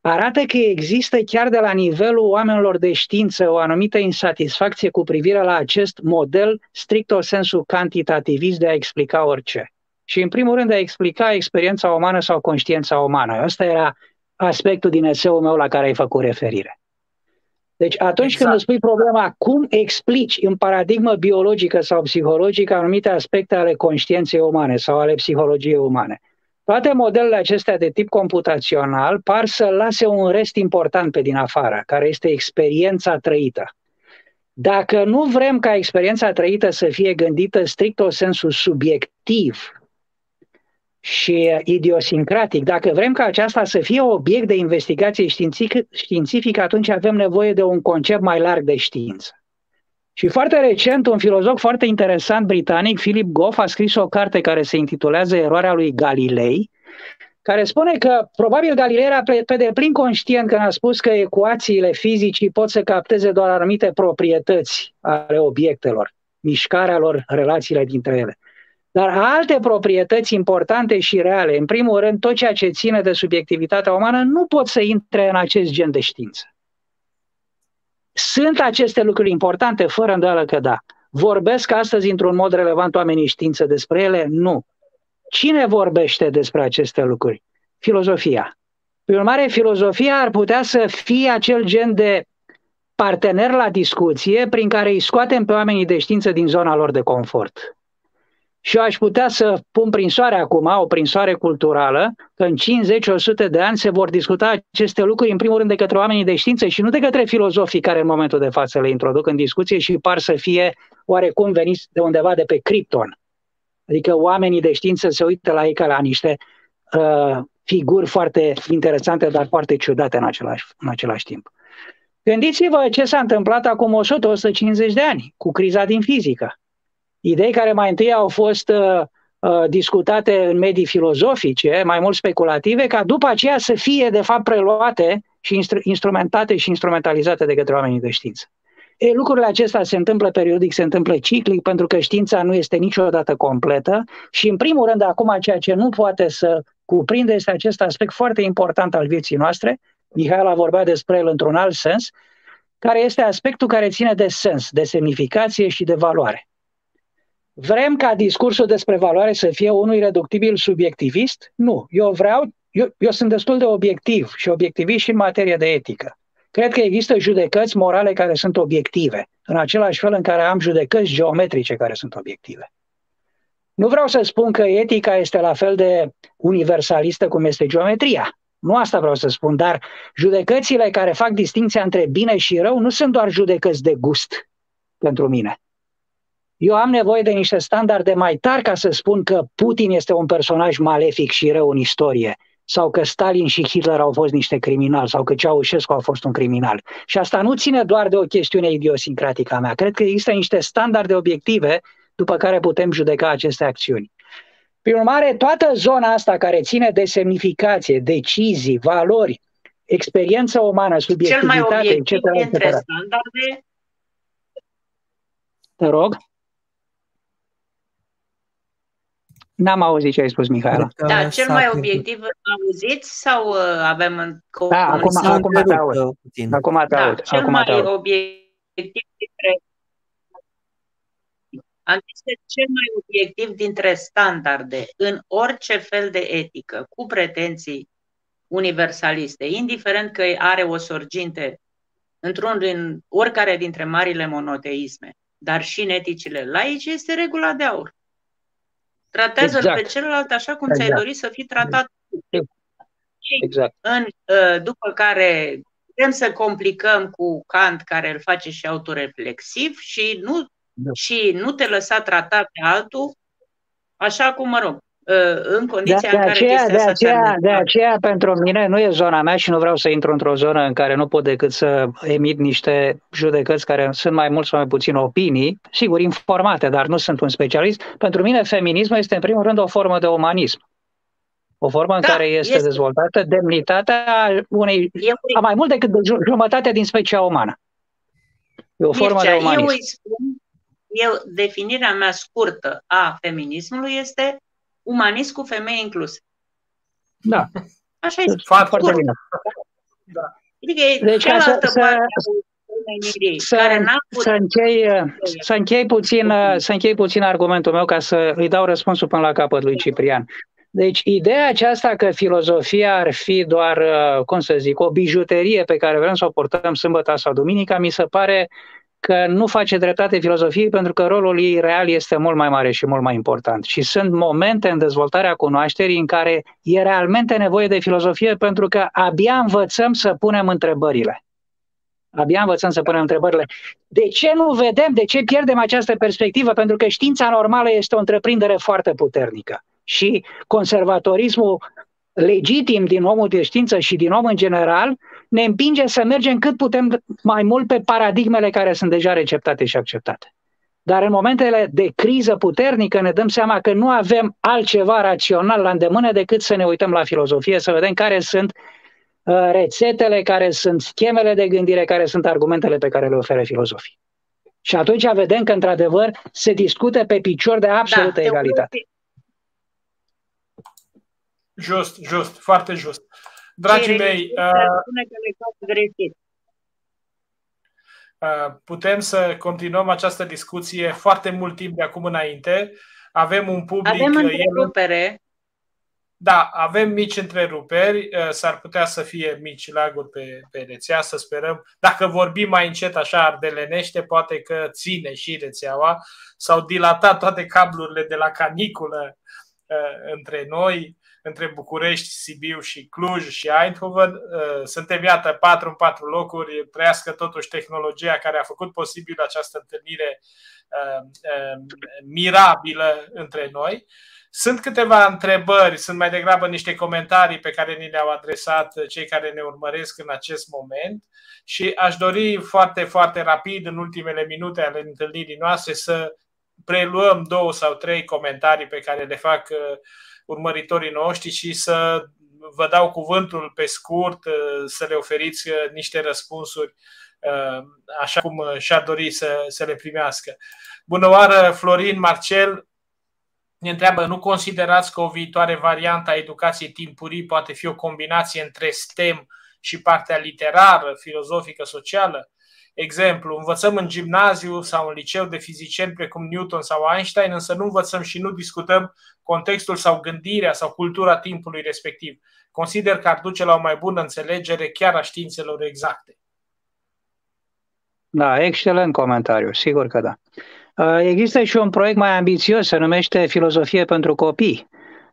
arată că există chiar de la nivelul oamenilor de știință o anumită insatisfacție cu privire la acest model strict o sensul cantitativist de a explica orice. Și în primul rând de a explica experiența umană sau conștiința umană. Asta era aspectul din eseul meu la care ai făcut referire. Deci atunci exact. când îți spui problema cum explici în paradigmă biologică sau psihologică anumite aspecte ale conștiinței umane sau ale psihologiei umane, toate modelele acestea de tip computațional par să lase un rest important pe din afară, care este experiența trăită. Dacă nu vrem ca experiența trăită să fie gândită strict o sensul subiectiv și idiosincratic, dacă vrem ca aceasta să fie obiect de investigație științifică, atunci avem nevoie de un concept mai larg de știință. Și foarte recent, un filozof foarte interesant britanic, Philip Goff, a scris o carte care se intitulează Eroarea lui Galilei, care spune că probabil Galilei era pe, pe deplin conștient când a spus că ecuațiile fizicii pot să capteze doar anumite proprietăți ale obiectelor, mișcarea lor, relațiile dintre ele. Dar alte proprietăți importante și reale, în primul rând, tot ceea ce ține de subiectivitatea umană, nu pot să intre în acest gen de știință. Sunt aceste lucruri importante, fără îndoială că da. Vorbesc astăzi într-un mod relevant oamenii știință despre ele? Nu. Cine vorbește despre aceste lucruri? Filozofia. Prin urmare, filozofia ar putea să fie acel gen de partener la discuție prin care îi scoatem pe oamenii de știință din zona lor de confort. Și eu aș putea să pun prin soare acum, o prinsoare culturală, că în 50-100 de ani se vor discuta aceste lucruri, în primul rând, de către oamenii de știință și nu de către filozofii care în momentul de față le introduc în discuție și par să fie oarecum veniți de undeva de pe Krypton. Adică oamenii de știință se uită la ei ca la niște uh, figuri foarte interesante, dar foarte ciudate în același, în același timp. Gândiți-vă ce s-a întâmplat acum 100-150 de ani cu criza din fizică idei care mai întâi au fost uh, uh, discutate în medii filozofice, mai mult speculative, ca după aceea să fie, de fapt, preluate și instru- instrumentate și instrumentalizate de către oamenii de știință. E, lucrurile acestea se întâmplă periodic, se întâmplă ciclic, pentru că știința nu este niciodată completă și, în primul rând, acum ceea ce nu poate să cuprinde este acest aspect foarte important al vieții noastre. Mihail a vorbit despre el într-un alt sens, care este aspectul care ține de sens, de semnificație și de valoare. Vrem ca discursul despre valoare să fie unul reductibil subiectivist? Nu. Eu vreau, eu, eu sunt destul de obiectiv și obiectivist și în materie de etică. Cred că există judecăți morale care sunt obiective, în același fel în care am judecăți geometrice care sunt obiective. Nu vreau să spun că etica este la fel de universalistă cum este geometria. Nu asta vreau să spun, dar judecățile care fac distinția între bine și rău nu sunt doar judecăți de gust pentru mine. Eu am nevoie de niște standarde mai tari ca să spun că Putin este un personaj malefic și rău în istorie, sau că Stalin și Hitler au fost niște criminali, sau că Ceaușescu a fost un criminal. Și asta nu ține doar de o chestiune idiosincratică a mea. Cred că există niște standarde obiective după care putem judeca aceste acțiuni. Prin urmare, toată zona asta care ține de semnificație, decizii, valori, experiență umană, subiectivitate, Cel mai obiectiv etc., dintre standarde Te rog. N-am auzit ce ai spus, Mihaela. Da, cel mai obiectiv auziți sau uh, avem în Da, acum, acum te aud. Acum te da, aud. Cel acum mai te aud. obiectiv dintre am zis că cel mai obiectiv dintre standarde în orice fel de etică, cu pretenții universaliste, indiferent că are o sorginte într-un din oricare dintre marile monoteisme, dar și în eticile laice, este regula de aur. Tratează-l exact. pe celălalt așa cum exact. ți-ai dorit să fii tratat. Exact. În, ă, după care putem să complicăm cu Kant, care îl face și autoreflexiv și nu, da. și nu te lăsa tratat pe altul, așa cum, mă rog, Uh, în condiția de, de în care aceea, de aceea, de aceea, pentru mine, nu e zona mea și nu vreau să intru într-o zonă în care nu pot decât să emit niște judecăți care sunt mai mult sau mai puțin opinii, sigur, informate, dar nu sunt un specialist. Pentru mine, feminismul este, în primul rând, o formă de umanism. O formă în da, care este, este dezvoltată demnitatea unei, a mai mult decât de jumătate din specia umană. E o formă Mircea, de umanism. Eu îi spun, eu, definirea mea scurtă a feminismului este umanist cu femeie inclus. Da. Așa este. Foarte bine. Da. Adică deci, cealaltă să, parte să, care n-a să, închei, să, închei puțin, să închei puțin argumentul meu ca să îi dau răspunsul până la capăt lui Ciprian. Deci ideea aceasta că filozofia ar fi doar, cum să zic, o bijuterie pe care vrem să o portăm sâmbătă sau duminica, mi se pare că nu face dreptate filozofiei pentru că rolul ei real este mult mai mare și mult mai important. Și sunt momente în dezvoltarea cunoașterii în care e realmente nevoie de filozofie pentru că abia învățăm să punem întrebările. Abia învățăm să punem întrebările. De ce nu vedem, de ce pierdem această perspectivă? Pentru că știința normală este o întreprindere foarte puternică. Și conservatorismul legitim din omul de știință și din om în general ne împinge să mergem cât putem mai mult pe paradigmele care sunt deja receptate și acceptate. Dar în momentele de criză puternică ne dăm seama că nu avem altceva rațional la îndemână decât să ne uităm la filozofie, să vedem care sunt uh, rețetele, care sunt schemele de gândire, care sunt argumentele pe care le oferă filozofii. Și atunci vedem că, într-adevăr, se discută pe picior de absolută da, egalitate. Just, just, foarte just. Dragii mei, uh, uh, putem să continuăm această discuție foarte mult timp de acum înainte. Avem un public... Avem întrerupere. Da, avem mici întreruperi, uh, s-ar putea să fie mici laguri pe, pe rețea, să sperăm. Dacă vorbim mai încet așa ardelenește, poate că ține și rețeaua. S-au dilatat toate cablurile de la caniculă uh, între noi, între București, Sibiu și Cluj și Eindhoven. Uh, suntem, iată, patru în patru locuri, trăiască totuși tehnologia care a făcut posibil această întâlnire mirabilă între noi. Sunt câteva întrebări, sunt mai degrabă niște comentarii pe care ni le-au adresat cei care ne urmăresc în acest moment și aș dori foarte, foarte rapid, în ultimele minute ale întâlnirii noastre, să preluăm două sau trei comentarii pe care le fac uh, urmăritorii noștri și să vă dau cuvântul pe scurt, uh, să le oferiți uh, niște răspunsuri așa cum și-ar dori să, să le primească. Bună oară, Florin Marcel, ne întreabă, nu considerați că o viitoare variantă a educației timpurii poate fi o combinație între STEM și partea literară, filozofică, socială? Exemplu, învățăm în gimnaziu sau în liceu de fizicieni precum Newton sau Einstein, însă nu învățăm și nu discutăm contextul sau gândirea sau cultura timpului respectiv. Consider că ar duce la o mai bună înțelegere chiar a științelor exacte. Da, excelent comentariu, sigur că da. Uh, există și un proiect mai ambițios, se numește Filozofie pentru copii,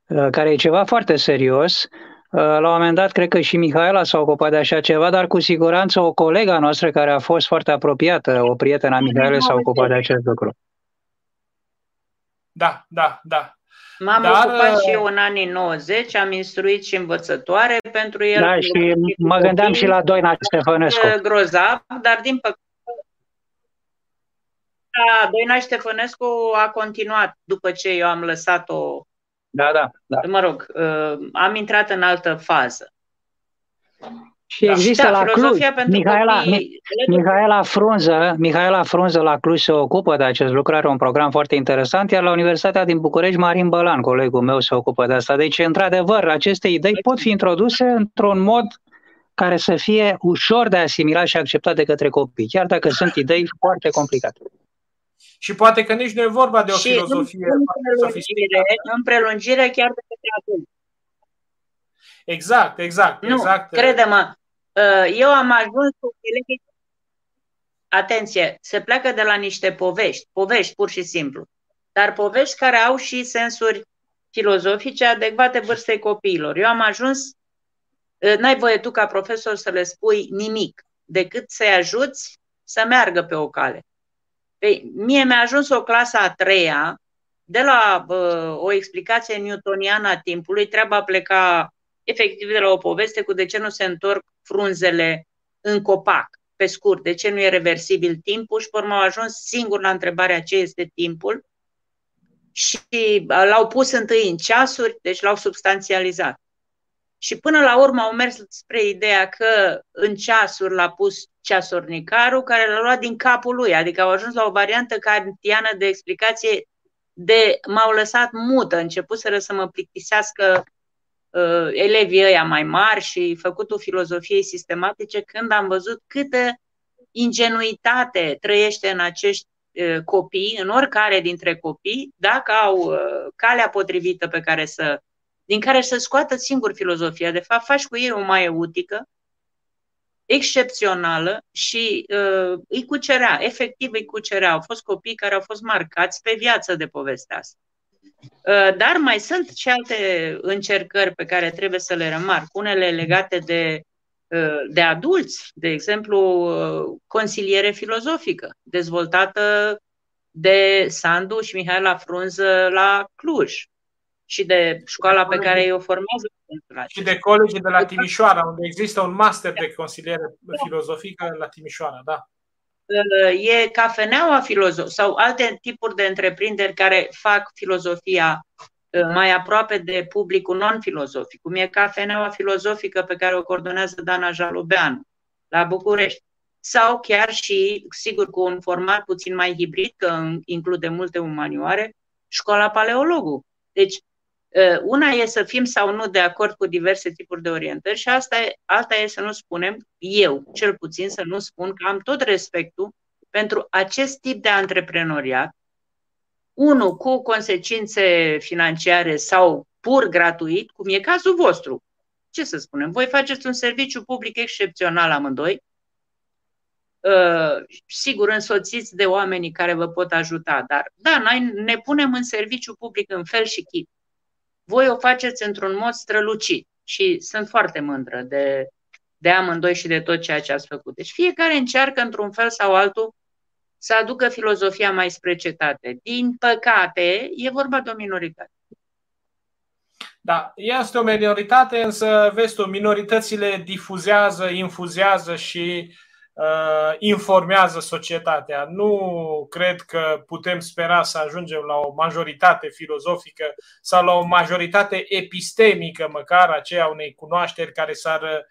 uh, care e ceva foarte serios. Uh, la un moment dat, cred că și Mihaela s-a ocupat de așa ceva, dar cu siguranță o colega noastră care a fost foarte apropiată, o prietenă a Mihaela, s-a ocupat de acest lucru. Da, da, da. M-am Dar, ocupat și eu în anii 90, am instruit și învățătoare pentru el. Da, și mă gândeam și la Doina Ștefănescu. Grozav, dar din păcate da, Doina Ștefănescu a continuat după ce eu am lăsat-o. Da, da, da. Mă rog, uh, am intrat în altă fază. Și da. există da, la Cluj, Mihaela, copii... Mihaela, Frunză, Mihaela Frunză la Cluj se ocupă de acest lucru, are un program foarte interesant, iar la Universitatea din București, Marin Bălan, colegul meu, se ocupă de asta. Deci, într-adevăr, aceste idei pot fi introduse într-un mod care să fie ușor de asimilat și acceptat de către copii, chiar dacă sunt idei foarte complicate. Și poate că nici nu e vorba de o și filozofie în prelungire, în prelungire chiar de către adulți. Exact, exact, nu, exact. crede-mă, uh, eu am ajuns cu Atenție, se pleacă de la niște povești, povești pur și simplu, dar povești care au și sensuri filozofice adecvate vârstei copiilor. Eu am ajuns, uh, n-ai voie tu ca profesor să le spui nimic, decât să-i ajuți să meargă pe o cale. Păi, mie mi-a ajuns o clasă a treia, de la uh, o explicație newtoniană a timpului, treaba pleca efectiv de la o poveste cu de ce nu se întorc frunzele în copac, pe scurt, de ce nu e reversibil timpul și pe urmă au ajuns singur la întrebarea ce este timpul și l-au pus întâi în ceasuri, deci l-au substanțializat. Și până la urmă au mers spre ideea că în ceasuri l-a pus ceasornicarul care l-a luat din capul lui, adică au ajuns la o variantă kantiană de explicație de m-au lăsat mută, începuseră să mă plictisească uh, elevii ăia mai mari și făcutul filozofiei sistematice când am văzut câtă ingenuitate trăiește în acești uh, copii, în oricare dintre copii, dacă au uh, calea potrivită pe care să din care să scoată singur filozofia. De fapt, faci cu ei o maieutică excepțională și uh, îi cucerea, efectiv îi cucerea. Au fost copii care au fost marcați pe viață de povestea asta. Uh, dar mai sunt și alte încercări pe care trebuie să le remarc, unele legate de, uh, de adulți, de exemplu, uh, consiliere filozofică, dezvoltată de Sandu și Mihaela Frunză la Cluj și de școala pe care o formează. Și de colegii de la Timișoara, unde există un master de consiliere filozofică la Timișoara, da. E cafeneaua filozof sau alte tipuri de întreprinderi care fac filozofia uh, mai aproape de publicul non-filozofic, cum e cafeneaua filozofică pe care o coordonează Dana Jalubeanu la București sau chiar și, sigur, cu un format puțin mai hibrid, că include multe umanioare, școala paleologu. Deci, ă, una e să fim sau nu de acord cu diverse tipuri de orientări și asta e, alta e să nu spunem, eu cel puțin să nu spun că am tot respectul pentru acest tip de antreprenoriat, unul cu consecințe financiare sau pur gratuit, cum e cazul vostru. Ce să spunem? Voi faceți un serviciu public excepțional amândoi, Uh, sigur însoțiți de oamenii care vă pot ajuta, dar da, noi ne punem în serviciu public în fel și chip. Voi o faceți într-un mod strălucit și sunt foarte mândră de, de amândoi și de tot ceea ce ați făcut. Deci fiecare încearcă într-un fel sau altul să aducă filozofia mai spre cetate. Din păcate, e vorba de o minoritate. Da, este o minoritate, însă, vezi tu, minoritățile difuzează, infuzează și uh, informează societatea. Nu cred că putem spera să ajungem la o majoritate filozofică sau la o majoritate epistemică, măcar aceea unei cunoașteri care s-ar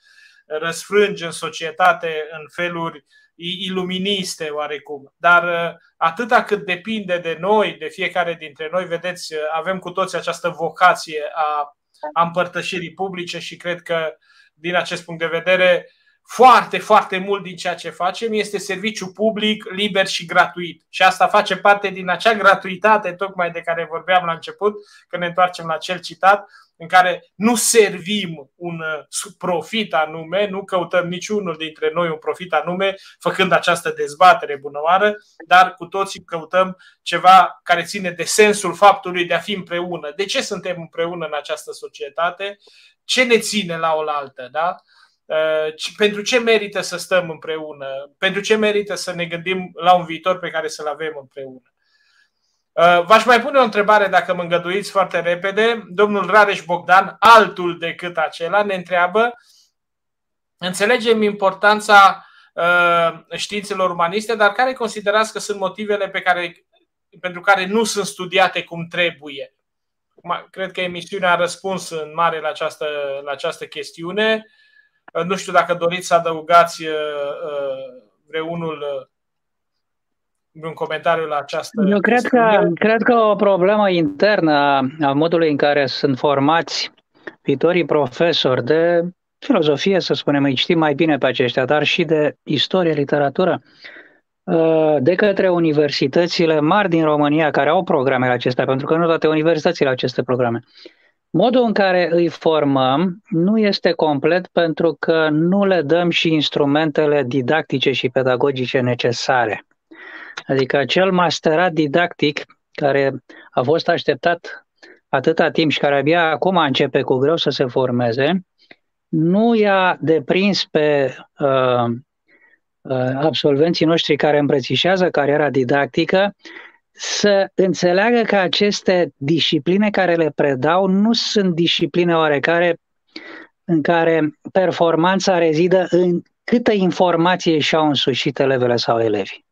răsfrânge în societate în feluri iluministe oarecum. Dar uh, atâta cât depinde de noi, de fiecare dintre noi, vedeți, avem cu toți această vocație a, a împărtășirii publice și cred că din acest punct de vedere foarte, foarte mult din ceea ce facem este serviciu public, liber și gratuit. Și asta face parte din acea gratuitate, tocmai de care vorbeam la început, când ne întoarcem la cel citat, în care nu servim un uh, profit anume, nu căutăm niciunul dintre noi un profit anume, făcând această dezbatere bunăoară, dar cu toții căutăm ceva care ține de sensul faptului de a fi împreună. De ce suntem împreună în această societate? Ce ne ține la oaltă? Da? Uh, pentru ce merită să stăm împreună? Pentru ce merită să ne gândim la un viitor pe care să-l avem împreună? Uh, v-aș mai pune o întrebare, dacă mă îngăduiți foarte repede. Domnul Rareș Bogdan, altul decât acela, ne întreabă Înțelegem importanța uh, științelor umaniste, dar care considerați că sunt motivele pe care, pentru care nu sunt studiate cum trebuie? Cred că emisiunea a răspuns în mare la această, la această chestiune. Nu știu dacă doriți să adăugați uh, uh, vreunul uh, un comentariu la această. Eu cred că, cred că o problemă internă a modului în care sunt formați viitorii profesori de filozofie, să spunem, îi știm mai bine pe aceștia, dar și de istorie, literatură, de către universitățile mari din România care au programele acestea, pentru că nu toate universitățile au aceste programe. Modul în care îi formăm nu este complet pentru că nu le dăm și instrumentele didactice și pedagogice necesare. Adică acel masterat didactic care a fost așteptat atâta timp și care abia acum începe cu greu să se formeze, nu i-a deprins pe uh, uh, absolvenții noștri care îmbrățișează cariera didactică să înțeleagă că aceste discipline care le predau nu sunt discipline oarecare în care performanța rezidă în câtă informație și-au însușit elevele sau elevii.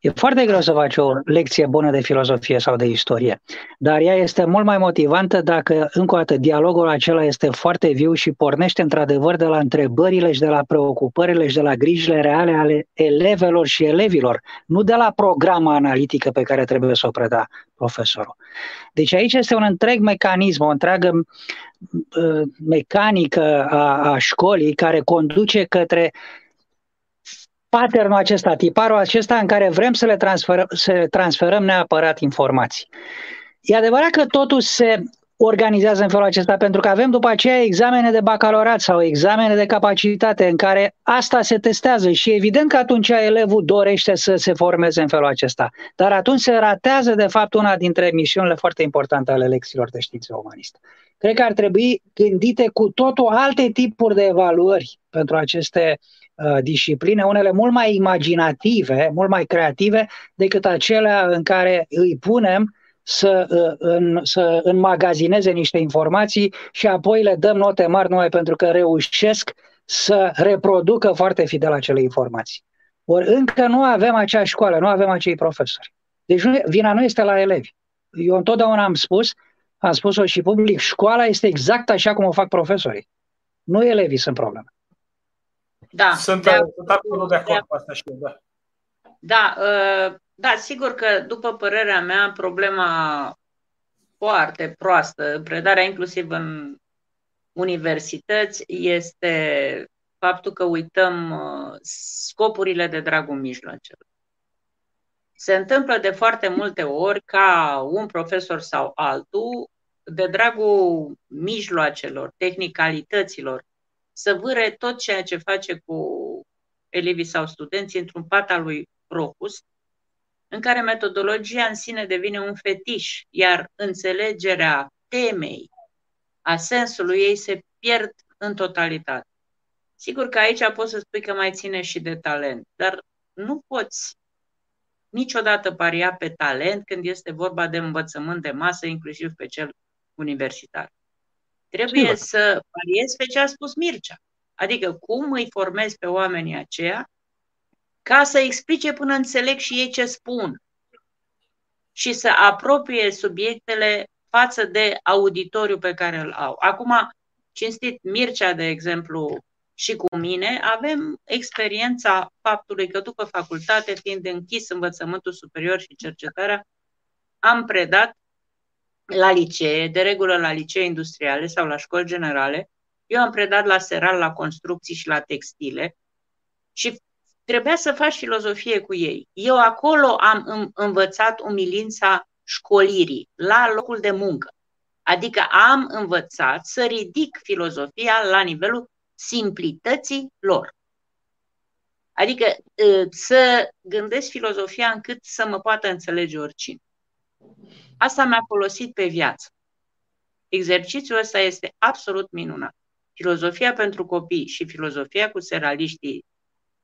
E foarte greu să faci o lecție bună de filozofie sau de istorie, dar ea este mult mai motivantă dacă, încă o dată, dialogul acela este foarte viu și pornește într-adevăr de la întrebările și de la preocupările și de la grijile reale ale elevelor și elevilor, nu de la programa analitică pe care trebuie să o preda profesorul. Deci aici este un întreg mecanism, o întreagă uh, mecanică a, a școlii care conduce către patternul acesta, tiparul acesta în care vrem să le transferăm, să transferăm neapărat informații. E adevărat că totul se organizează în felul acesta, pentru că avem după aceea examene de bacalorat sau examene de capacitate în care asta se testează și evident că atunci elevul dorește să se formeze în felul acesta. Dar atunci se ratează de fapt una dintre misiunile foarte importante ale lecțiilor de științe umaniste. Cred că ar trebui gândite cu totul alte tipuri de evaluări pentru aceste Uh, discipline, unele mult mai imaginative, mult mai creative decât acelea în care îi punem să, uh, în, să înmagazineze niște informații și apoi le dăm note mari numai pentru că reușesc să reproducă foarte fidel acele informații. Ori încă nu avem acea școală, nu avem acei profesori. Deci nu, vina nu este la elevi. Eu întotdeauna am spus, am spus-o și public, școala este exact așa cum o fac profesorii. Nu elevii sunt probleme. Da, sunt, de, sunt absolut de acord cu asta și eu, da. Da, uh, da, sigur că, după părerea mea, problema foarte proastă, predarea inclusiv în universități, este faptul că uităm uh, scopurile de dragul mijloacelor. Se întâmplă de foarte multe ori ca un profesor sau altul, de dragul mijloacelor, tehnicalităților, să vâre tot ceea ce face cu elevii sau studenții într-un pat al lui Procus, în care metodologia în sine devine un fetiș, iar înțelegerea temei, a sensului ei se pierd în totalitate. Sigur că aici poți să spui că mai ține și de talent, dar nu poți niciodată paria pe talent când este vorba de învățământ de masă, inclusiv pe cel universitar. Trebuie Sigur. să pariezi pe ce a spus Mircea. Adică cum îi formezi pe oamenii aceia ca să explice până înțeleg și ei ce spun și să apropie subiectele față de auditoriu pe care îl au. Acum, cinstit Mircea, de exemplu, și cu mine, avem experiența faptului că după facultate, fiind închis învățământul superior și cercetarea, am predat la licee, de regulă la licee industriale sau la școli generale. Eu am predat la seral, la construcții și la textile și trebuia să faci filozofie cu ei. Eu acolo am învățat umilința școlirii, la locul de muncă. Adică am învățat să ridic filozofia la nivelul simplității lor. Adică ă, să gândesc filozofia încât să mă poată înțelege oricine. Asta mi-a folosit pe viață. Exercițiul ăsta este absolut minunat. Filozofia pentru copii și filozofia cu seraliștii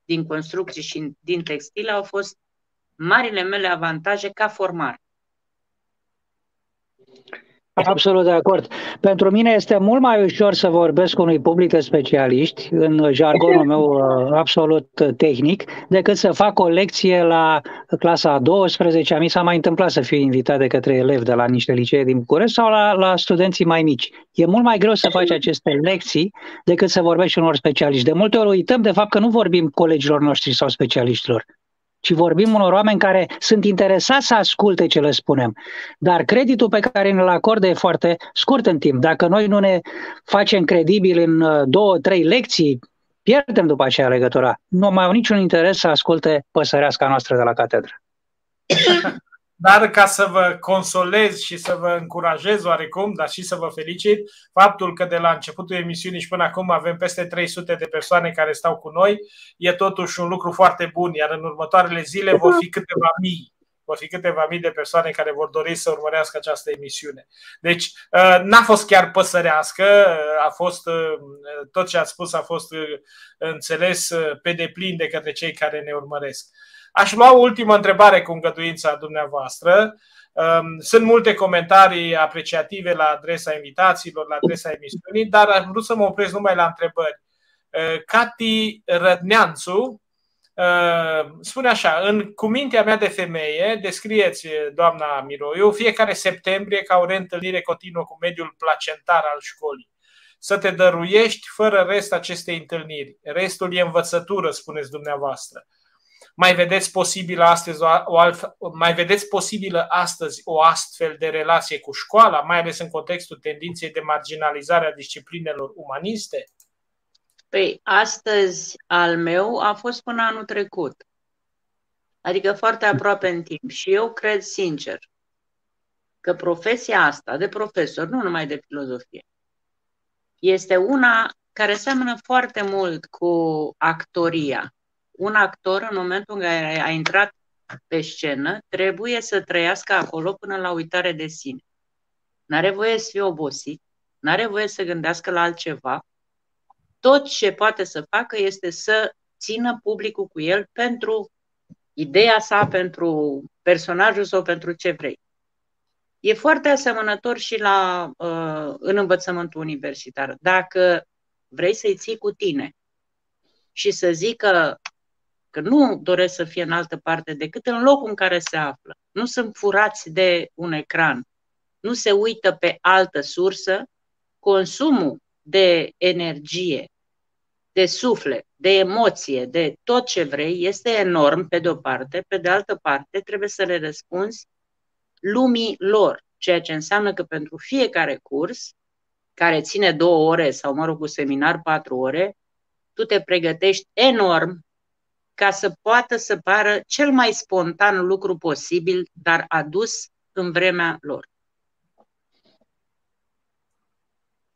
din construcții și din textile au fost marile mele avantaje ca formare. Absolut de acord. Pentru mine este mult mai ușor să vorbesc cu unui public de specialiști, în jargonul meu uh, absolut tehnic, decât să fac o lecție la clasa a 12 -a. Mi s-a mai întâmplat să fiu invitat de către elevi de la niște licee din București sau la, la studenții mai mici. E mult mai greu să faci aceste lecții decât să vorbești unor specialiști. De multe ori uităm de fapt că nu vorbim colegilor noștri sau specialiștilor ci vorbim unor oameni care sunt interesați să asculte ce le spunem. Dar creditul pe care ne-l acordă e foarte scurt în timp. Dacă noi nu ne facem credibili în uh, două, trei lecții, pierdem după aceea legătura. Nu mai au niciun interes să asculte păsăreasca noastră de la catedră. Dar ca să vă consolez și să vă încurajez oarecum, dar și să vă felicit, faptul că de la începutul emisiunii și până acum avem peste 300 de persoane care stau cu noi, e totuși un lucru foarte bun, iar în următoarele zile vor fi câteva mii vor fi câteva mii de persoane care vor dori să urmărească această emisiune. Deci, uh, n-a fost chiar păsărească, uh, a fost, uh, tot ce ați spus a fost înțeles pe deplin de către cei care ne urmăresc. Aș lua o ultimă întrebare cu îngăduința dumneavoastră. Um, sunt multe comentarii apreciative la adresa invitațiilor, la adresa emisiunii, dar am vrut să mă opresc numai la întrebări. Uh, Cati Rădneanțu uh, spune așa, în cumintea mea de femeie, descrieți, doamna Miroiu, fiecare septembrie ca o reîntâlnire continuă cu mediul placentar al școlii. Să te dăruiești fără rest acestei întâlniri. Restul e învățătură, spuneți dumneavoastră. Mai vedeți posibilă astăzi o, o alt, mai vedeți posibilă astăzi o astfel de relație cu școala, mai ales în contextul tendinței de marginalizare a disciplinelor umaniste? Păi, astăzi al meu a fost până anul trecut. Adică foarte aproape în timp. Și eu cred sincer că profesia asta de profesor, nu numai de filozofie, este una care seamănă foarte mult cu actoria un actor, în momentul în care a intrat pe scenă, trebuie să trăiască acolo până la uitare de sine. N-are voie să fie obosit, n-are voie să gândească la altceva. Tot ce poate să facă este să țină publicul cu el pentru ideea sa, pentru personajul sau pentru ce vrei. E foarte asemănător și la, uh, în învățământul universitar. Dacă vrei să-i ții cu tine și să zică că nu doresc să fie în altă parte decât în locul în care se află. Nu sunt furați de un ecran, nu se uită pe altă sursă, consumul de energie de suflet, de emoție, de tot ce vrei, este enorm pe de o parte, pe de altă parte trebuie să le răspunzi lumii lor, ceea ce înseamnă că pentru fiecare curs, care ține două ore sau, mă rog, cu seminar patru ore, tu te pregătești enorm ca să poată să pară cel mai spontan lucru posibil, dar adus în vremea lor.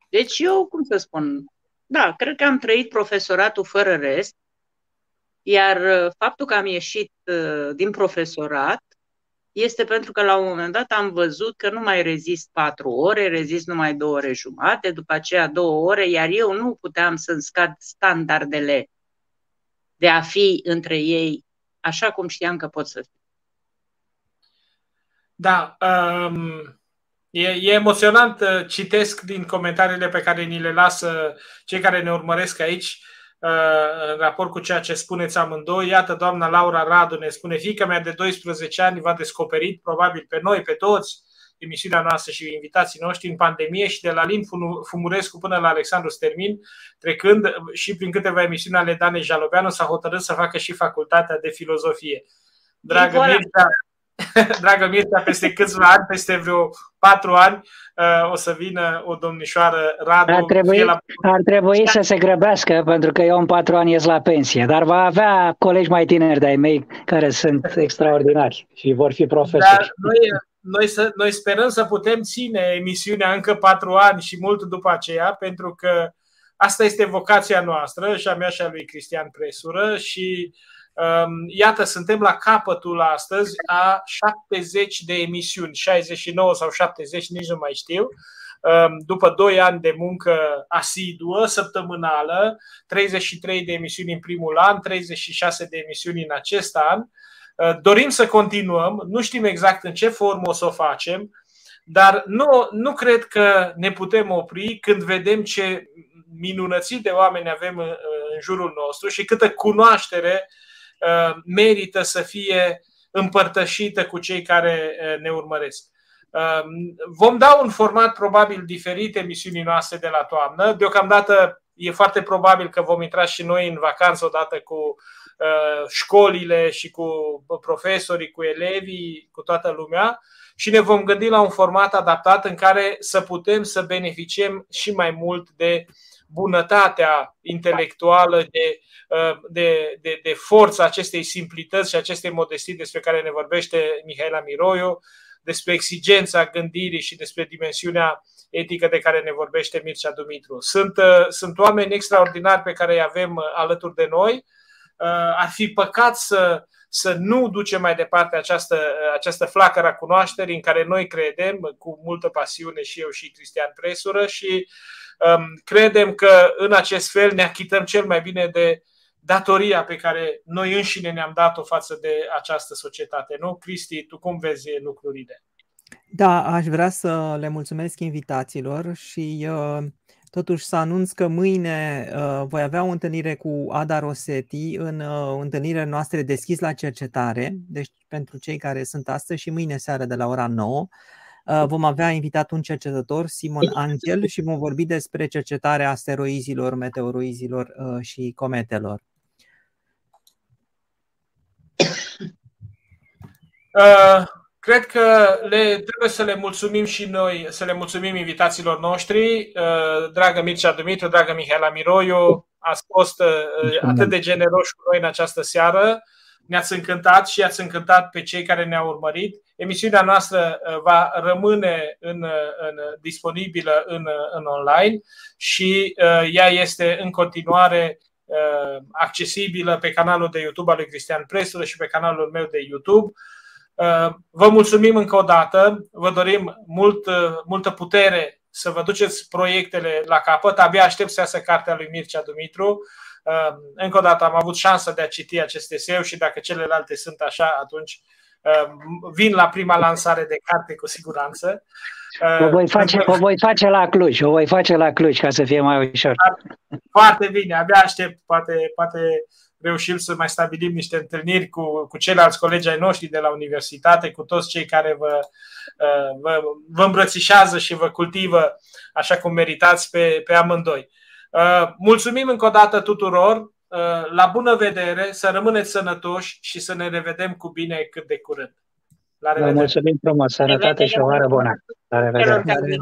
Deci eu, cum să spun, da, cred că am trăit profesoratul fără rest, iar uh, faptul că am ieșit uh, din profesorat este pentru că la un moment dat am văzut că nu mai rezist patru ore, rezist numai două ore jumate, după aceea două ore, iar eu nu puteam să-mi scad standardele de a fi între ei așa cum știam că pot să fiu. Da, um, E, e emoționant, uh, citesc din comentariile pe care ni le lasă cei care ne urmăresc aici, uh, în raport cu ceea ce spuneți amândoi. Iată, doamna Laura Radu ne spune, fiica mea de 12 ani v-a descoperit, probabil pe noi, pe toți, emisiunea noastră și invitații noștri în pandemie și de la Lin Fumurescu până la Alexandru Stermin, trecând și prin câteva emisiuni ale Danei Jalobeanu, s-a hotărât să facă și facultatea de filozofie. Dragă Mircea, dragă Mircea, peste câțiva ani, peste vreo patru ani, uh, o să vină o domnișoară Radu. Ar trebui, la... ar trebui să se grăbească, pentru că eu în patru ani ies la pensie, dar va avea colegi mai tineri de-ai mei care sunt extraordinari și vor fi profesori. Dar noi, noi, să, noi sperăm să putem ține emisiunea încă patru ani și mult după aceea, pentru că asta este vocația noastră și a mea și a lui Cristian Presură și uh, Iată, suntem la capătul astăzi a 70 de emisiuni, 69 sau 70, nici nu mai știu, după 2 ani de muncă asiduă, săptămânală, 33 de emisiuni în primul an, 36 de emisiuni în acest an. Dorim să continuăm, nu știm exact în ce formă o să o facem, dar nu, nu cred că ne putem opri când vedem ce minunății de oameni avem în jurul nostru și câtă cunoaștere Uh, merită să fie împărtășită cu cei care uh, ne urmăresc. Uh, vom da un format probabil diferit emisiunii noastre de la toamnă. Deocamdată e foarte probabil că vom intra și noi în vacanță odată cu școlile și cu profesorii, cu elevii, cu toată lumea și ne vom gândi la un format adaptat în care să putem să beneficiem și mai mult de bunătatea intelectuală, de Uh, de, de, de forța acestei simplități și acestei modestii despre care ne vorbește Mihaela Miroiu, despre exigența gândirii și despre dimensiunea etică de care ne vorbește Mircea Dumitru. Sunt, uh, sunt oameni extraordinari pe care îi avem uh, alături de noi. Ar fi păcat să, să nu ducem mai departe această, această flacără a cunoașterii în care noi credem cu multă pasiune și eu și Cristian Presură și um, credem că în acest fel ne achităm cel mai bine de datoria pe care noi înșine ne-am dat-o față de această societate. Nu, Cristi, tu cum vezi lucrurile? Da, aș vrea să le mulțumesc invitațiilor și uh, totuși să anunț că mâine uh, voi avea o întâlnire cu Ada Rosetti în uh, întâlnirea noastră deschis la cercetare, deci pentru cei care sunt astăzi și mâine seară de la ora 9. Vom avea invitat un cercetător, Simon Angel, și vom vorbi despre cercetarea asteroizilor, meteoroizilor și cometelor. Uh, cred că le, trebuie să le mulțumim și noi, să le mulțumim invitațiilor noștri. Uh, dragă Mircea Dumitru, dragă Mihaela Miroiu, ați fost uh, atât de generoși cu noi în această seară. Ne-ați încântat și ați încântat pe cei care ne-au urmărit. Emisiunea noastră va rămâne în, în, disponibilă în, în online și ea este în continuare accesibilă pe canalul de YouTube al lui Cristian Presură și pe canalul meu de YouTube. Uh, vă mulțumim încă o dată, vă dorim mult, uh, multă putere să vă duceți proiectele la capăt. Abia aștept să iasă cartea lui Mircea Dumitru. Uh, încă o dată am avut șansa de a citi acest eseu și dacă celelalte sunt așa, atunci vin la prima lansare de carte cu siguranță. O voi face, o voi face la Cluj, o voi face la Cluj ca să fie mai ușor. Foarte bine, abia aștept, poate, poate reușim să mai stabilim niște întâlniri cu, cu ceilalți colegi ai noștri de la universitate, cu toți cei care vă, uh, vă, vă îmbrățișează și vă cultivă așa cum meritați pe, pe amândoi. Uh, mulțumim încă o dată tuturor, uh, la bună vedere, să rămâneți sănătoși și să ne revedem cu bine cât de curând. La revedere! Da, mulțumim frumos, sănătate și o oară bună! La revedere! La revedere.